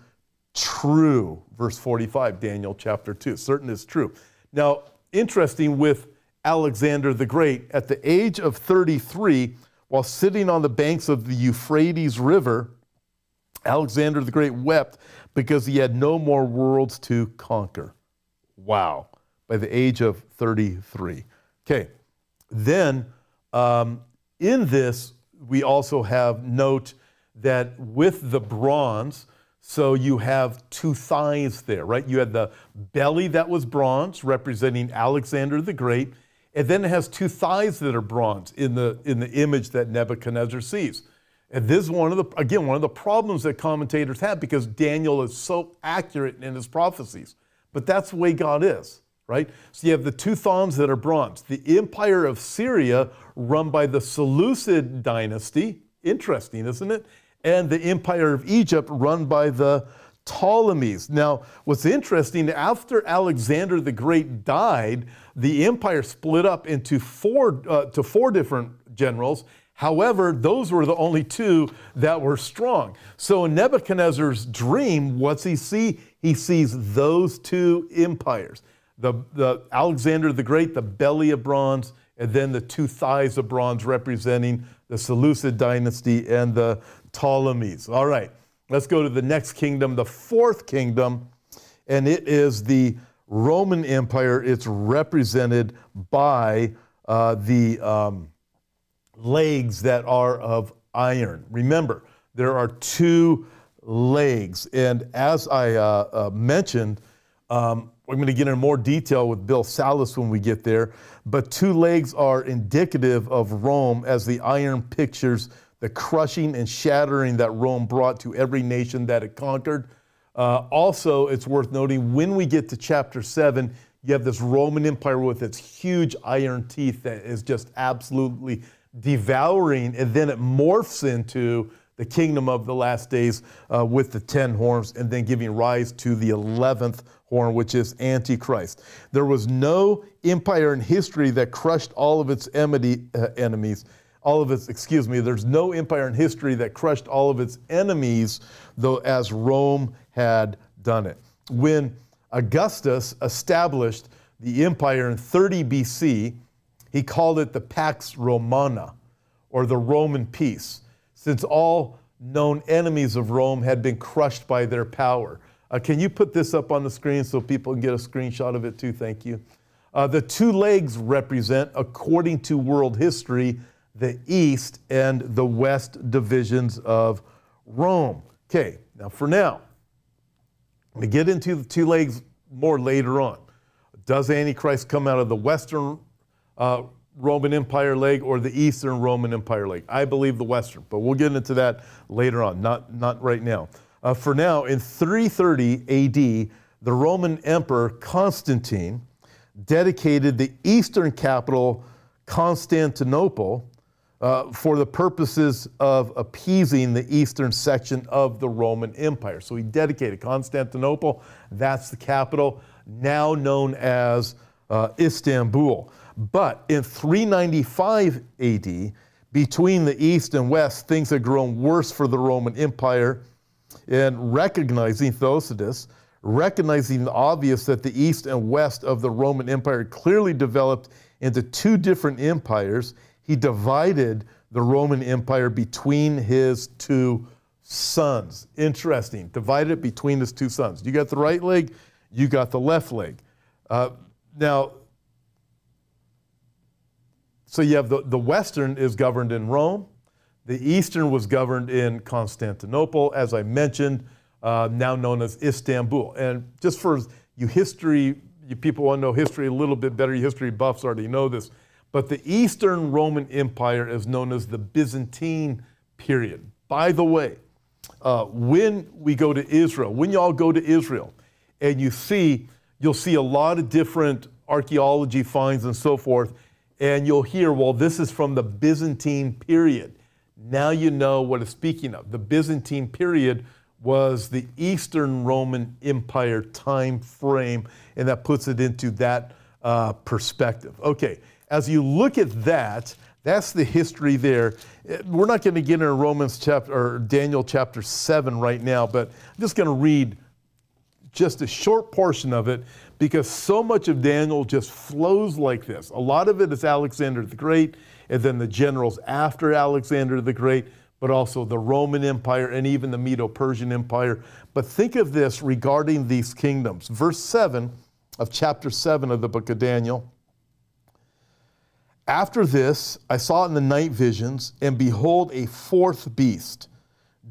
true. Verse 45, Daniel chapter 2. Certain is true. Now, interesting with Alexander the Great, at the age of 33, while sitting on the banks of the Euphrates River, Alexander the Great wept because he had no more worlds to conquer. Wow. By the age of 33. Okay. Then, um, in this, we also have note that with the bronze, so you have two thighs there, right? You had the belly that was bronze, representing Alexander the Great, and then it has two thighs that are bronze in the in the image that Nebuchadnezzar sees. And this is one of the again one of the problems that commentators have because Daniel is so accurate in his prophecies. But that's the way God is right? So you have the two thons that are bronze. The empire of Syria, run by the Seleucid dynasty, interesting, isn't it? And the empire of Egypt, run by the Ptolemies. Now, what's interesting, after Alexander the Great died, the empire split up into four, uh, to four different generals. However, those were the only two that were strong. So in Nebuchadnezzar's dream, what's he see? He sees those two empires the, the Alexander the Great, the belly of bronze, and then the two thighs of bronze representing the Seleucid dynasty and the Ptolemies. All right, let's go to the next kingdom, the fourth kingdom, and it is the Roman Empire. It's represented by uh, the um, legs that are of iron. Remember, there are two legs, and as I uh, uh, mentioned, um, I'm going to get into more detail with Bill Salus when we get there, but two legs are indicative of Rome as the iron pictures the crushing and shattering that Rome brought to every nation that it conquered. Uh, also, it's worth noting when we get to chapter 7, you have this Roman Empire with its huge iron teeth that is just absolutely devouring, and then it morphs into the kingdom of the last days uh, with the ten horns, and then giving rise to the eleventh horn, which is Antichrist. There was no empire in history that crushed all of its enemy, uh, enemies. All of its, excuse me, there's no empire in history that crushed all of its enemies, though as Rome had done it. When Augustus established the empire in 30 BC, he called it the Pax Romana, or the Roman peace since all known enemies of Rome had been crushed by their power. Uh, can you put this up on the screen so people can get a screenshot of it too? Thank you. Uh, the two legs represent, according to world history, the east and the west divisions of Rome. Okay, now for now, we get into the two legs more later on. Does Antichrist come out of the Western uh, Roman Empire leg or the Eastern Roman Empire leg? I believe the Western, but we'll get into that later on, not, not right now. Uh, for now, in 330 AD, the Roman Emperor Constantine dedicated the eastern capital, Constantinople, uh, for the purposes of appeasing the eastern section of the Roman Empire. So he dedicated Constantinople, that's the capital, now known as uh, Istanbul. But in 395 AD, between the east and west, things had grown worse for the Roman Empire. And recognizing Theodosius, recognizing the obvious that the east and west of the Roman Empire clearly developed into two different empires, he divided the Roman Empire between his two sons. Interesting. Divided it between his two sons. You got the right leg, you got the left leg. Uh, now, so you have the, the Western is governed in Rome, the Eastern was governed in Constantinople, as I mentioned, uh, now known as Istanbul. And just for you history, you people want to know history a little bit better, you history buffs already know this. But the Eastern Roman Empire is known as the Byzantine period. By the way, uh, when we go to Israel, when y'all go to Israel and you see, you'll see a lot of different archaeology finds and so forth, and you'll hear, well, this is from the Byzantine period. Now you know what it's speaking of. The Byzantine period was the Eastern Roman Empire time frame, and that puts it into that uh, perspective. Okay, as you look at that, that's the history there. We're not going to get into Romans chapter or Daniel chapter 7 right now, but I'm just going to read just a short portion of it because so much of Daniel just flows like this. A lot of it is Alexander the Great and then the generals after Alexander the Great, but also the Roman Empire and even the Medo Persian Empire. But think of this regarding these kingdoms. Verse 7 of chapter 7 of the book of Daniel. After this, I saw in the night visions, and behold, a fourth beast,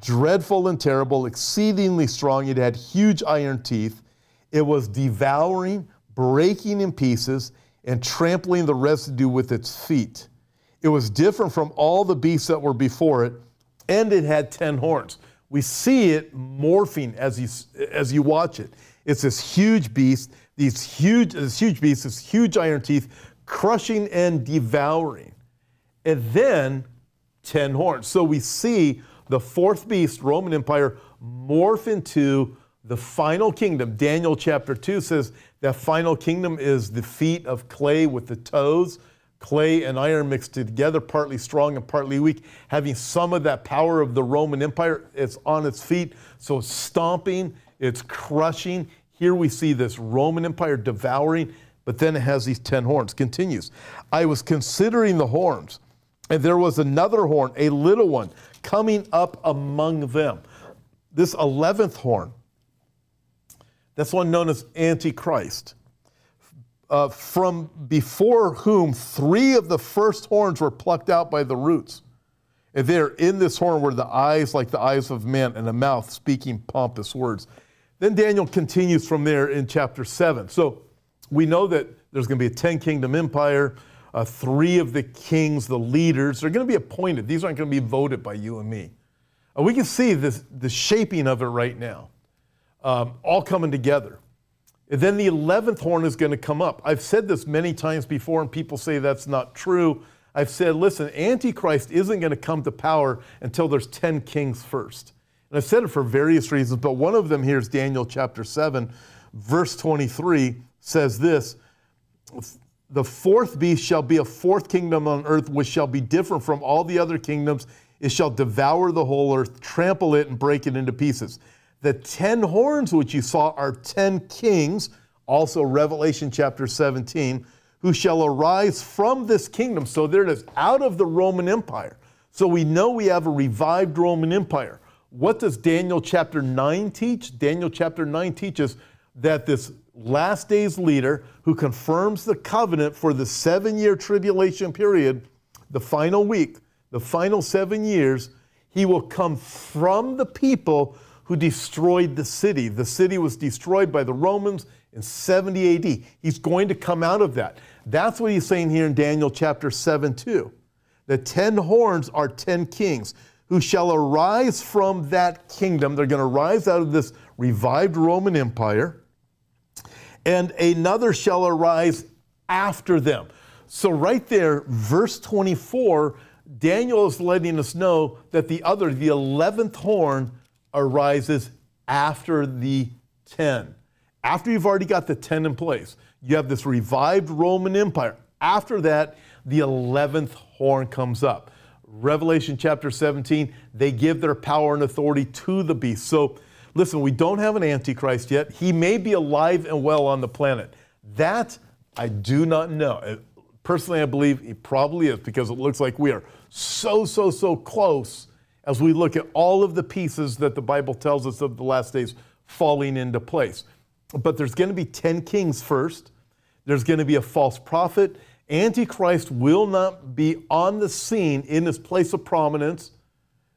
dreadful and terrible, exceedingly strong. It had huge iron teeth. It was devouring, breaking in pieces, and trampling the residue with its feet. It was different from all the beasts that were before it, and it had ten horns. We see it morphing as you, as you watch it. It's this huge beast, these huge, this huge beast, this huge iron teeth, crushing and devouring. And then 10 horns. So we see the fourth beast, Roman Empire, morph into the final kingdom. Daniel chapter 2 says that final kingdom is the feet of clay with the toes, clay and iron mixed together, partly strong and partly weak, having some of that power of the Roman Empire. It's on its feet. So it's stomping, it's crushing. Here we see this Roman Empire devouring but then it has these 10 horns. Continues. I was considering the horns, and there was another horn, a little one, coming up among them. This 11th horn, that's one known as Antichrist, uh, from before whom three of the first horns were plucked out by the roots. And there in this horn were the eyes like the eyes of men and a mouth speaking pompous words. Then Daniel continues from there in chapter 7. So we know that there's going to be a 10 kingdom empire. Uh, three of the kings, the leaders, they're going to be appointed. These aren't going to be voted by you and me. Uh, we can see this, the shaping of it right now, um, all coming together. And then the 11th horn is going to come up. I've said this many times before, and people say that's not true. I've said, listen, Antichrist isn't going to come to power until there's 10 kings first. And I've said it for various reasons, but one of them here is Daniel chapter 7, verse 23 says this The fourth beast shall be a fourth kingdom on earth, which shall be different from all the other kingdoms. It shall devour the whole earth, trample it, and break it into pieces. The ten horns which you saw are ten kings, also Revelation chapter 17, who shall arise from this kingdom. So there it is, out of the Roman Empire. So we know we have a revived Roman Empire. What does Daniel chapter 9 teach? Daniel chapter 9 teaches that this last days leader who confirms the covenant for the seven year tribulation period, the final week, the final seven years, he will come from the people who destroyed the city. The city was destroyed by the Romans in 70 AD. He's going to come out of that. That's what he's saying here in Daniel chapter 7 2. The ten horns are ten kings who shall arise from that kingdom. They're going to rise out of this revived Roman Empire, and another shall arise after them. So, right there, verse 24, Daniel is letting us know that the other, the 11th horn, arises after the 10. After you've already got the 10 in place, you have this revived Roman Empire. After that, the 11th horn comes up. Revelation chapter 17, they give their power and authority to the beast. So, listen, we don't have an Antichrist yet. He may be alive and well on the planet. That I do not know. Personally, I believe he probably is because it looks like we are so, so, so close as we look at all of the pieces that the Bible tells us of the last days falling into place. But there's going to be 10 kings first, there's going to be a false prophet. Antichrist will not be on the scene in his place of prominence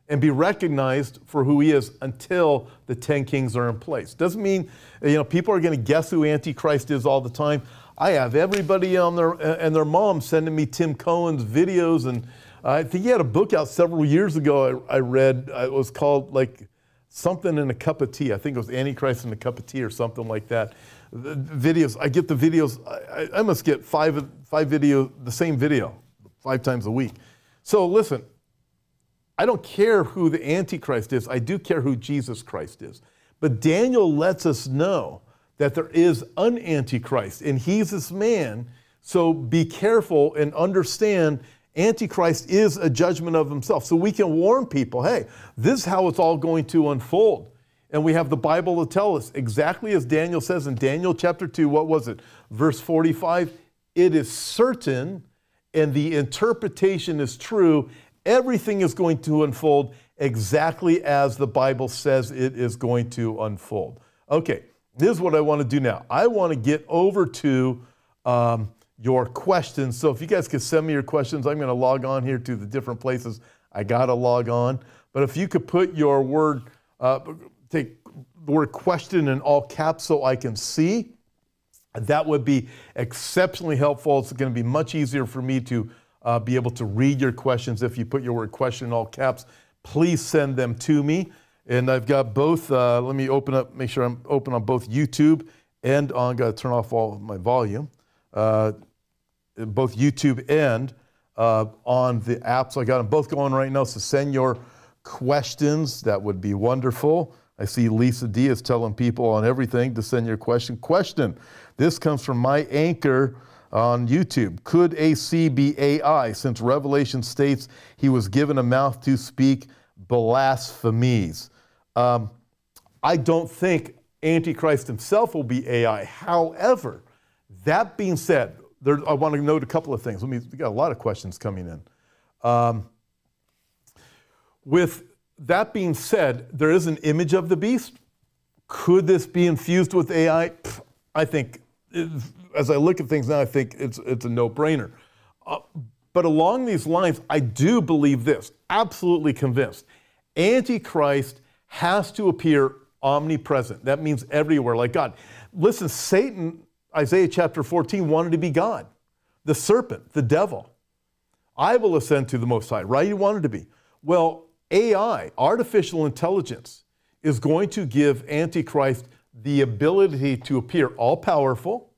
and be recognized for who he is until the 10 kings are in place. Doesn't mean, you know, people are going to guess who Antichrist is all the time. I have everybody on their, and their mom sending me Tim Cohen's videos and I think he had a book out several years ago. I, I read. Uh, it was called like something in a cup of tea. I think it was Antichrist in a cup of tea or something like that. The videos. I get the videos. I, I must get five five video the same video five times a week. So listen. I don't care who the Antichrist is. I do care who Jesus Christ is. But Daniel lets us know that there is an Antichrist, and he's this man. So be careful and understand Antichrist is a judgment of himself. So we can warn people hey, this is how it's all going to unfold. And we have the Bible to tell us exactly as Daniel says in Daniel chapter 2, what was it? Verse 45 it is certain and the interpretation is true. Everything is going to unfold exactly as the Bible says it is going to unfold. Okay, this is what I want to do now. I want to get over to um, your questions. So if you guys could send me your questions, I'm going to log on here to the different places I got to log on. But if you could put your word, uh, take the word question in all caps so I can see, that would be exceptionally helpful. It's going to be much easier for me to uh, be able to read your questions if you put your word question in all caps. Please send them to me. And I've got both, uh, let me open up, make sure I'm open on both YouTube and on, got to turn off all my volume uh, both YouTube and uh, on the app. So I got them both going right now. So send your questions. That would be wonderful. I see Lisa D is telling people on everything to send your question. Question. This comes from my anchor on YouTube. Could AC be AI since Revelation states he was given a mouth to speak blasphemies? Um, I don't think Antichrist himself will be AI. However, that being said, there, I want to note a couple of things. Let me, we got a lot of questions coming in. Um, with that being said, there is an image of the beast. Could this be infused with AI? I think, as I look at things now, I think it's, it's a no brainer. Uh, but along these lines, I do believe this, absolutely convinced. Antichrist has to appear omnipresent. That means everywhere, like God. Listen, Satan Isaiah chapter 14 wanted to be God, the serpent, the devil. I will ascend to the Most High, right? He wanted to be. Well, AI, artificial intelligence, is going to give Antichrist the ability to appear all powerful.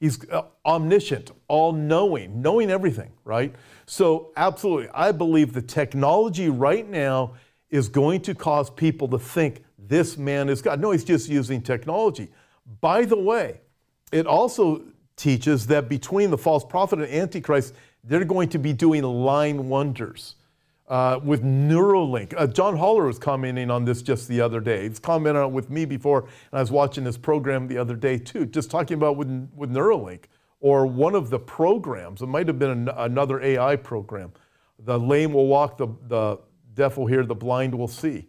He's uh, omniscient, all knowing, knowing everything, right? So, absolutely, I believe the technology right now is going to cause people to think this man is God. No, he's just using technology. By the way, it also teaches that between the false prophet and Antichrist, they're going to be doing lying wonders. Uh, with Neuralink. Uh, John Haller was commenting on this just the other day. He's commented on it with me before, and I was watching this program the other day too, just talking about with, with Neuralink or one of the programs. It might have been an, another AI program. The lame will walk, the, the deaf will hear, the blind will see.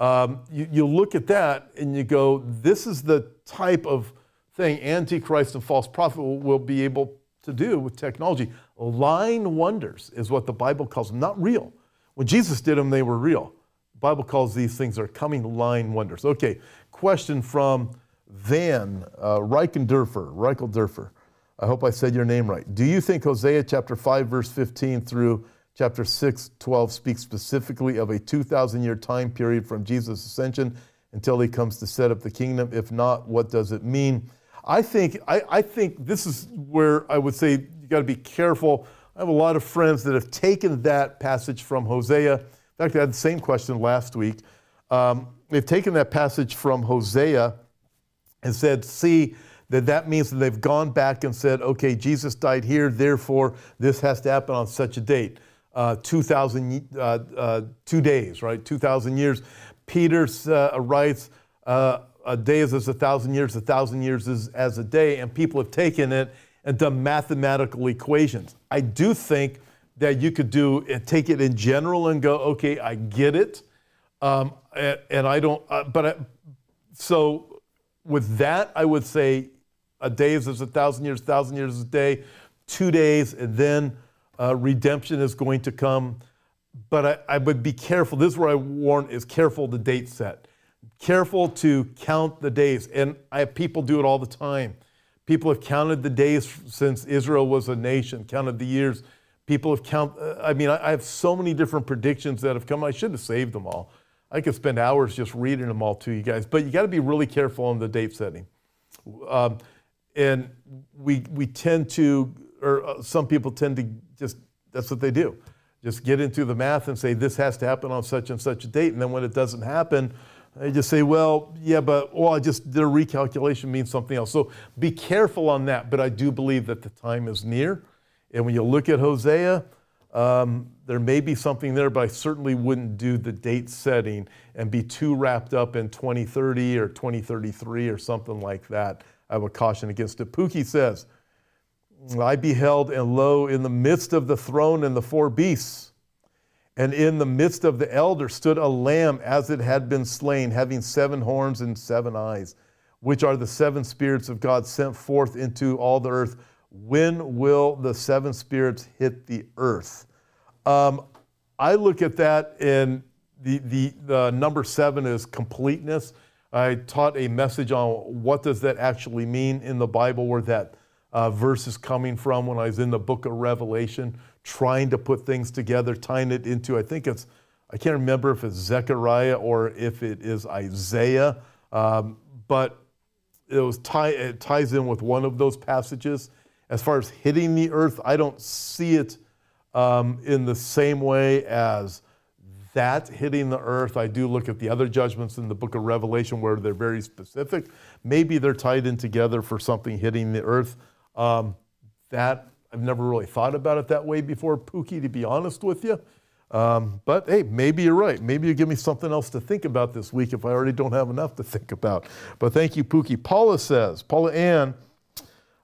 Um, you, you look at that and you go, this is the type of thing Antichrist and false prophet will, will be able to do with technology. Lying wonders is what the Bible calls them, not real. When Jesus did them, they were real. The Bible calls these things are coming lying wonders. Okay, question from Van uh, Reichendorfer. Reichendorfer. I hope I said your name right. Do you think Hosea chapter 5, verse 15 through chapter 6, 12 speaks specifically of a 2,000 year time period from Jesus' ascension until he comes to set up the kingdom? If not, what does it mean? I think, I, I think this is where I would say you got to be careful. I have a lot of friends that have taken that passage from Hosea. In fact, I had the same question last week. Um, they've taken that passage from Hosea and said, see, that that means that they've gone back and said, okay, Jesus died here, therefore this has to happen on such a date. Uh, 2,000, uh, uh, two days, right? 2,000 years. Peter uh, writes, uh, a day is as a thousand years, a thousand years is as a day, and people have taken it and done mathematical equations. I do think that you could do take it in general and go, okay, I get it, um, and, and, I don't, uh, but I, so with that, I would say a day is as a thousand years, a thousand years is a day, two days, and then uh, redemption is going to come. But I, I, would be careful. This is where I warn is careful the date set. Careful to count the days. And I have people do it all the time. People have counted the days since Israel was a nation, counted the years. People have counted, uh, I mean, I have so many different predictions that have come. I should have saved them all. I could spend hours just reading them all to you guys, but you got to be really careful on the date setting. Um, and we, we tend to, or uh, some people tend to just, that's what they do. Just get into the math and say, this has to happen on such and such a date. And then when it doesn't happen, they just say, well, yeah, but, well, I just did a recalculation means something else. So be careful on that. But I do believe that the time is near. And when you look at Hosea, um, there may be something there, but I certainly wouldn't do the date setting and be too wrapped up in 2030 or 2033 or something like that. I would caution against it. Pookie says, I beheld, and lo, in the midst of the throne and the four beasts, and in the midst of the elder stood a lamb as it had been slain, having seven horns and seven eyes, which are the seven spirits of God sent forth into all the earth. When will the seven spirits hit the earth? Um, I look at that, and the, the, the number seven is completeness. I taught a message on what does that actually mean in the Bible, where that uh, verse is coming from when I was in the book of Revelation, trying to put things together, tying it into, I think it's, I can't remember if it's Zechariah or if it is Isaiah, um, but it, was tie, it ties in with one of those passages. As far as hitting the earth, I don't see it um, in the same way as that hitting the earth. I do look at the other judgments in the book of Revelation where they're very specific. Maybe they're tied in together for something hitting the earth. Um, that I've never really thought about it that way before, Pookie, to be honest with you. Um, but hey, maybe you're right. Maybe you give me something else to think about this week if I already don't have enough to think about. But thank you, Pookie. Paula says, Paula Ann,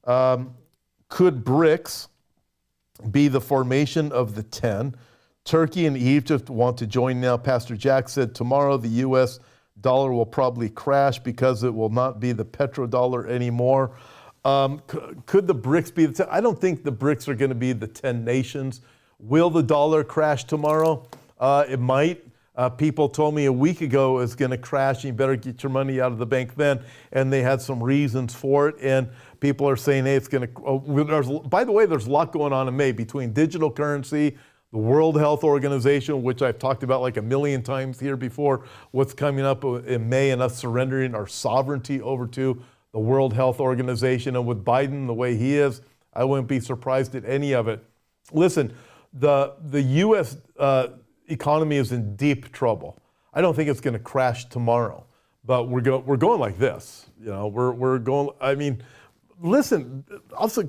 um, could BRICS be the formation of the 10? Turkey and Egypt want to join now. Pastor Jack said tomorrow the U.S. dollar will probably crash because it will not be the petrodollar anymore. Um, could the BRICS be the 10? I don't think the BRICS are going to be the 10 nations. Will the dollar crash tomorrow? Uh, it might. Uh, people told me a week ago it's going to crash you better get your money out of the bank then. And they had some reasons for it. And people are saying, hey, it's going to. Oh, by the way, there's a lot going on in May between digital currency, the World Health Organization, which I've talked about like a million times here before, what's coming up in May and us surrendering our sovereignty over to the World Health Organization. And with Biden the way he is, I wouldn't be surprised at any of it. Listen, the, the U.S. Uh, economy is in deep trouble. I don't think it's going to crash tomorrow, but we're, go, we're going like this. You know, we're, we're going, I mean, listen, also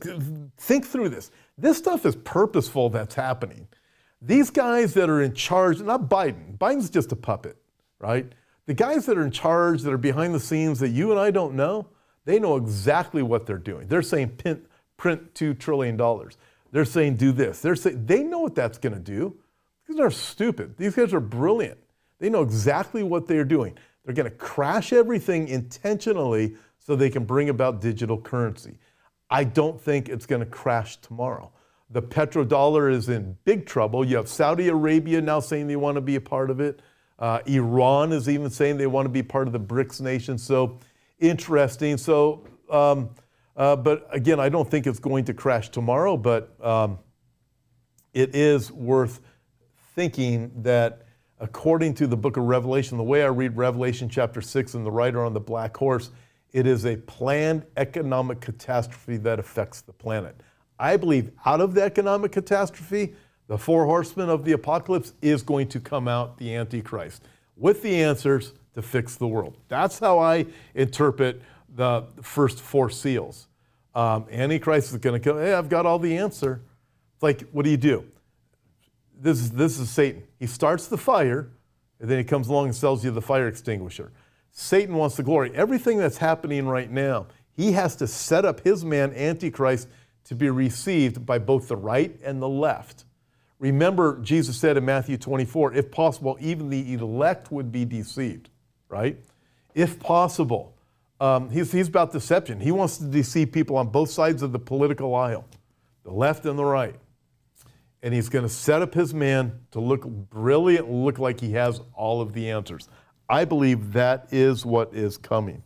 think through this. This stuff is purposeful that's happening. These guys that are in charge, not Biden, Biden's just a puppet, right? The guys that are in charge, that are behind the scenes that you and I don't know, they know exactly what they're doing. They're saying print, print $2 trillion. They're saying do this. They're saying, they know what that's going to do. These are stupid. These guys are brilliant. They know exactly what they're doing. They're going to crash everything intentionally so they can bring about digital currency. I don't think it's going to crash tomorrow. The petrodollar is in big trouble. You have Saudi Arabia now saying they want to be a part of it. Uh, Iran is even saying they want to be part of the BRICS nation. So interesting. So, um, uh, but again, I don't think it's going to crash tomorrow, but um, it is worth thinking that according to the book of Revelation, the way I read Revelation chapter 6 and the rider on the black horse, it is a planned economic catastrophe that affects the planet. I believe out of the economic catastrophe, the four horsemen of the apocalypse is going to come out the Antichrist with the answers to fix the world. That's how I interpret the first four seals. Um, Antichrist is going to come, hey, I've got all the answer. It's like, what do you do? This is, this is Satan. He starts the fire, and then he comes along and sells you the fire extinguisher. Satan wants the glory. Everything that's happening right now, he has to set up his man, Antichrist, to be received by both the right and the left. Remember, Jesus said in Matthew 24, if possible, even the elect would be deceived, right? If possible. Um, he's, he's about deception. He wants to deceive people on both sides of the political aisle, the left and the right. And he's going to set up his man to look brilliant, look like he has all of the answers. I believe that is what is coming.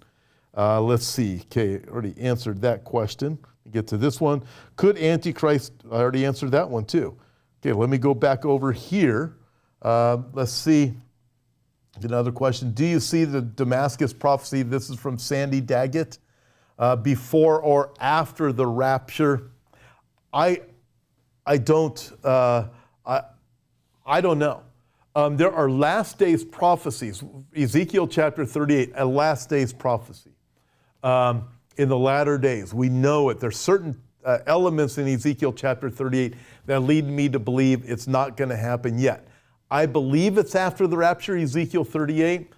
Uh, let's see. Okay, already answered that question. Get to this one. Could Antichrist, I already answered that one too. Okay, let me go back over here. Uh, let's see. Another question. Do you see the Damascus prophecy? This is from Sandy Daggett. Uh, before or after the rapture? I, I don't, uh, I, I don't know. Um, there are last days prophecies. Ezekiel chapter 38, a last days prophecy. Um, in the latter days, we know it. There's certain uh, elements in Ezekiel chapter 38 that lead me to believe it's not going to happen yet. I believe it's after the rapture, Ezekiel 38.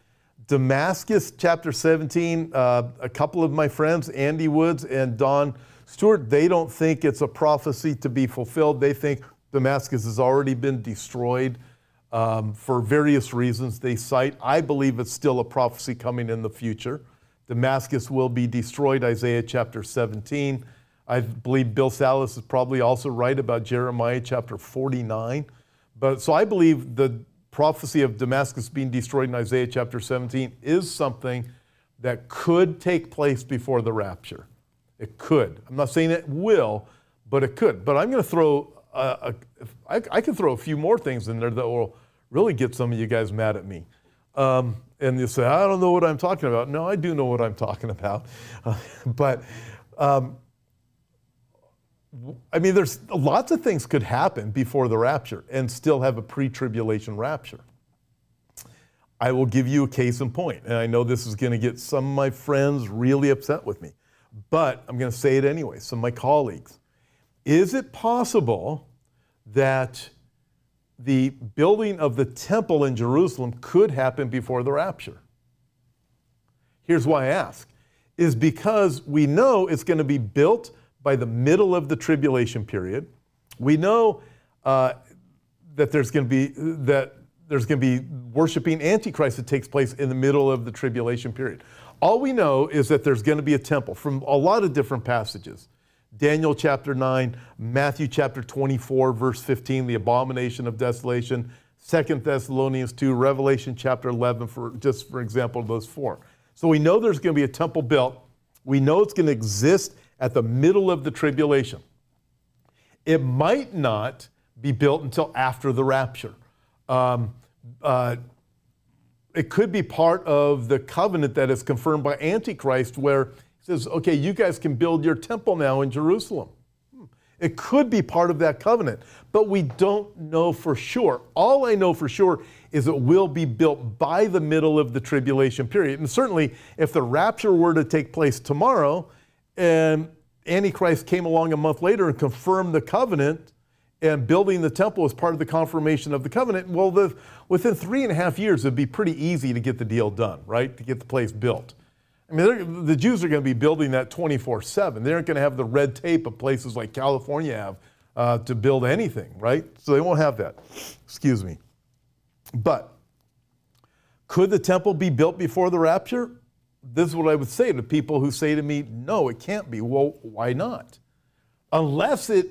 Damascus chapter 17, uh, a couple of my friends, Andy Woods and Don Stewart, they don't think it's a prophecy to be fulfilled. They think Damascus has already been destroyed um, for various reasons they cite. I believe it's still a prophecy coming in the future. Damascus will be destroyed, Isaiah chapter 17. I believe Bill Salus is probably also right about Jeremiah chapter 49. But so I believe the prophecy of Damascus being destroyed in Isaiah chapter 17 is something that could take place before the rapture. It could. I'm not saying it will, but it could. But I'm going to throw, a, a, I, I can throw a few more things in there that will really get some of you guys mad at me. Um, and you say, I don't know what I'm talking about. No, I do know what I'm talking about. But um, I mean, there's lots of things could happen before the rapture and still have a pre-tribulation rapture. I will give you a case in point, and I know this is going to get some of my friends really upset with me, but I'm going to say it anyway. Some of my colleagues, is it possible that the building of the temple in Jerusalem could happen before the rapture? Here's why I ask: is because we know it's going to be built by the middle of the tribulation period. We know uh, that there's going to be that there's going to be worshiping antichrist that takes place in the middle of the tribulation period. All we know is that there's going to be a temple from a lot of different passages. Daniel chapter 9, Matthew chapter 24, verse 15, the abomination of desolation, Second Thessalonians 2, Revelation chapter 11, for just for example, those four. So we know there's going to be a temple built. We know it's going to exist at the middle of the tribulation. It might not be built until after the rapture. Um, uh, it could be part of the covenant that is confirmed by Antichrist, where he says, okay, you guys can build your temple now in Jerusalem. Hmm. It could be part of that covenant, but we don't know for sure. All I know for sure is it will be built by the middle of the tribulation period. And certainly, if the rapture were to take place tomorrow, and Antichrist came along a month later and confirmed the covenant and building the temple as part of the confirmation of the covenant. Well, the, within three and a half years, it'd be pretty easy to get the deal done, right? To get the place built. I mean, the Jews are going to be building that 24 7. They aren't going to have the red tape of places like California have uh, to build anything, right? So they won't have that. Excuse me. But could the temple be built before the rapture? This is what I would say to people who say to me, no, it can't be. Well, why not? Unless it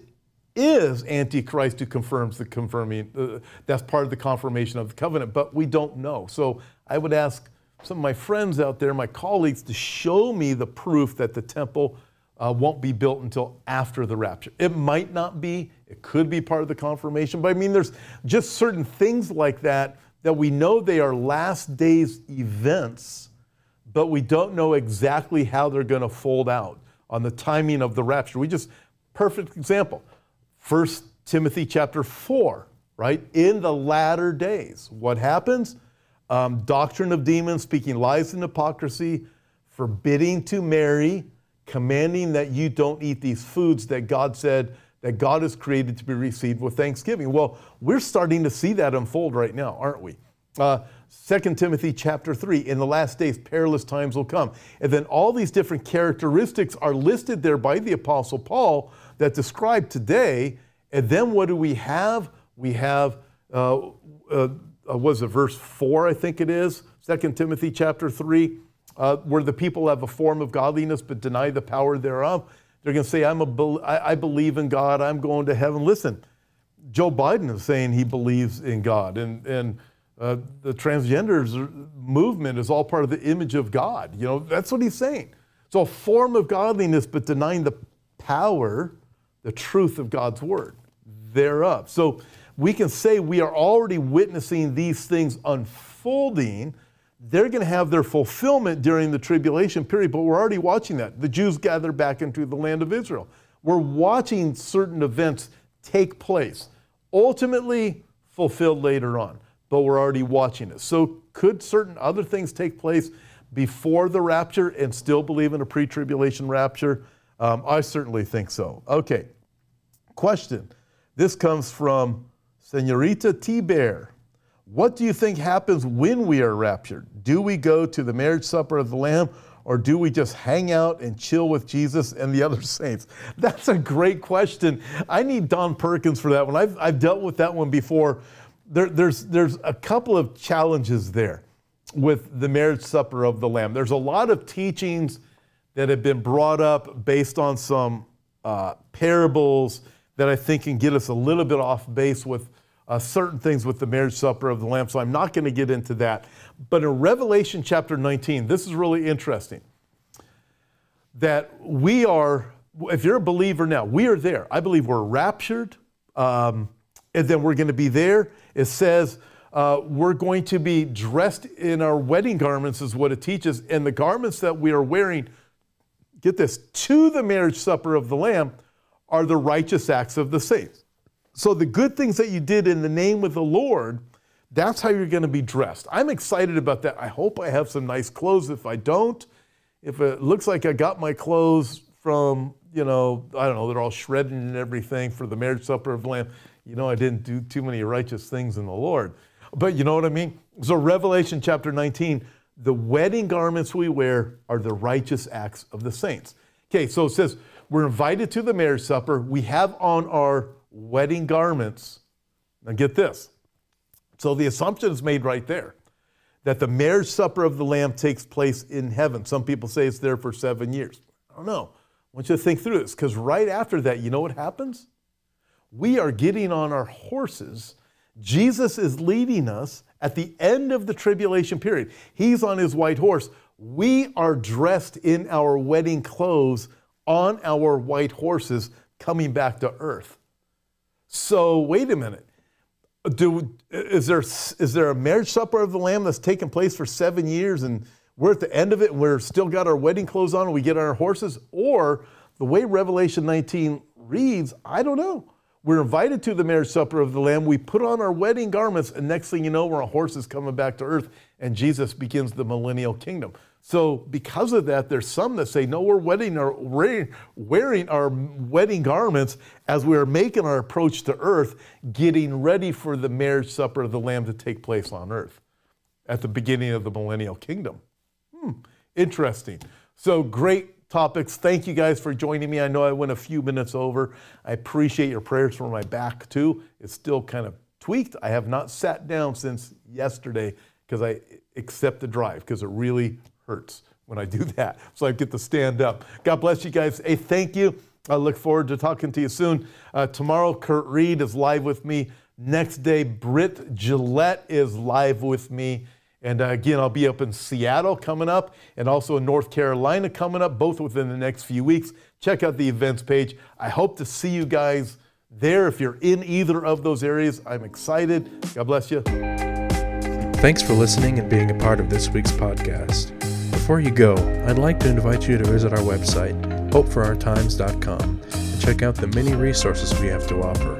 is Antichrist who confirms the confirming, uh, that's part of the confirmation of the covenant, but we don't know. So I would ask some of my friends out there, my colleagues, to show me the proof that the temple uh, won't be built until after the rapture. It might not be, it could be part of the confirmation, but I mean, there's just certain things like that that we know they are last days events, but we don't know exactly how they're going to fold out on the timing of the rapture. We just, perfect example, 1 Timothy chapter 4, right? In the latter days, what happens? Um, doctrine of demons, speaking lies and hypocrisy, forbidding to marry, commanding that you don't eat these foods that God said that God has created to be received with thanksgiving. Well, we're starting to see that unfold right now, aren't we? Uh, 2 Timothy chapter 3, in the last days, perilous times will come. And then all these different characteristics are listed there by the Apostle Paul that describe today. And then what do we have? We have, uh, uh, uh was it verse 4, I think it is, 2 Timothy chapter 3 uh, where the people have a form of godliness but deny the power thereof. They're going to say, I'm a, I believe in God, I'm going to heaven. Listen, Joe Biden is saying he believes in God, and, and uh, the transgenders movement is all part of the image of God. You know, that's what he's saying. So a form of godliness, but denying the power, the truth of God's word thereof. So we can say we are already witnessing these things unfolding they're going to have their fulfillment during the tribulation period, but we're already watching that. The Jews gather back into the land of Israel. We're watching certain events take place, ultimately fulfilled later on, but we're already watching it. So, could certain other things take place before the rapture and still believe in a pre tribulation rapture? Um, I certainly think so. Okay, question. This comes from Senorita T. Bear. What do you think happens when we are raptured? Do we go to the marriage supper of the Lamb or do we just hang out and chill with Jesus and the other saints? That's a great question. I need Don Perkins for that one. I've, I've dealt with that one before. There, there's, there's a couple of challenges there with the marriage supper of the Lamb. There's a lot of teachings that have been brought up based on some uh, parables that I think can get us a little bit off base with uh, certain things with the marriage supper of the Lamb, so I'm not going to get into that. But in Revelation chapter 19, this is really interesting that we are, if you're a believer now, we are there. I believe we're raptured, um, and then we're going to be there. It says, uh, we're going to be dressed in our wedding garments, is what it teaches. And the garments that we are wearing, get this, to the marriage supper of the Lamb are the righteous acts of the saints. So the good things that you did in the name of the Lord, that's how you're going to be dressed. I'm excited about that. I hope I have some nice clothes. If I don't, if it looks like I got my clothes from, you know, I don't know, they're all shredded and everything for the marriage supper of the Lamb, you know, I didn't do too many righteous things in the Lord. But you know what I mean? So, Revelation chapter 19, the wedding garments we wear are the righteous acts of the saints. Okay, so it says, we're invited to the marriage supper. We have on our wedding garments. Now get this. So the assumption is made right there that the marriage supper of the Lamb takes place in heaven. Some people say it's there for seven years. I don't know. I want you to think through this because right after that, you know what happens? We are getting on our horses. Jesus is leading us at the end of the tribulation period. He's on his white horse. We are dressed in our wedding clothes on our white horses coming back to earth. So wait a minute. Do, is, there, is there a marriage supper of the Lamb that's taken place for seven years and we're at the end of it and we're still got our wedding clothes on and we get on our horses? Or the way Revelation 19 reads, I don't know. We're invited to the marriage supper of the Lamb. We put on our wedding garments, and next thing you know, we're on horses coming back to earth, and Jesus begins the millennial kingdom. So, because of that, there's some that say, no, we're wedding our, wearing our wedding garments as we are making our approach to earth, getting ready for the marriage supper of the Lamb to take place on earth at the beginning of the millennial kingdom. Hmm, interesting. So, great topics. Thank you guys for joining me. I know I went a few minutes over. I appreciate your prayers for my back, too. It's still kind of tweaked. I have not sat down since yesterday because I accept the drive because it really hurts when I do that, so I get to stand up. God bless you guys. Hey, thank you. I look forward to talking to you soon. Uh, tomorrow, Kurt Reed is live with me. Next day, Britt Gillette is live with me. And uh, again, I'll be up in Seattle coming up and also in North Carolina coming up, both within the next few weeks. Check out the events page. I hope to see you guys there. If you're in either of those areas, I'm excited. God bless you. Thanks for listening and being a part of this week's podcast. Before you go, I'd like to invite you to visit our website, hopeforourtimes.com, and check out the many resources we have to offer.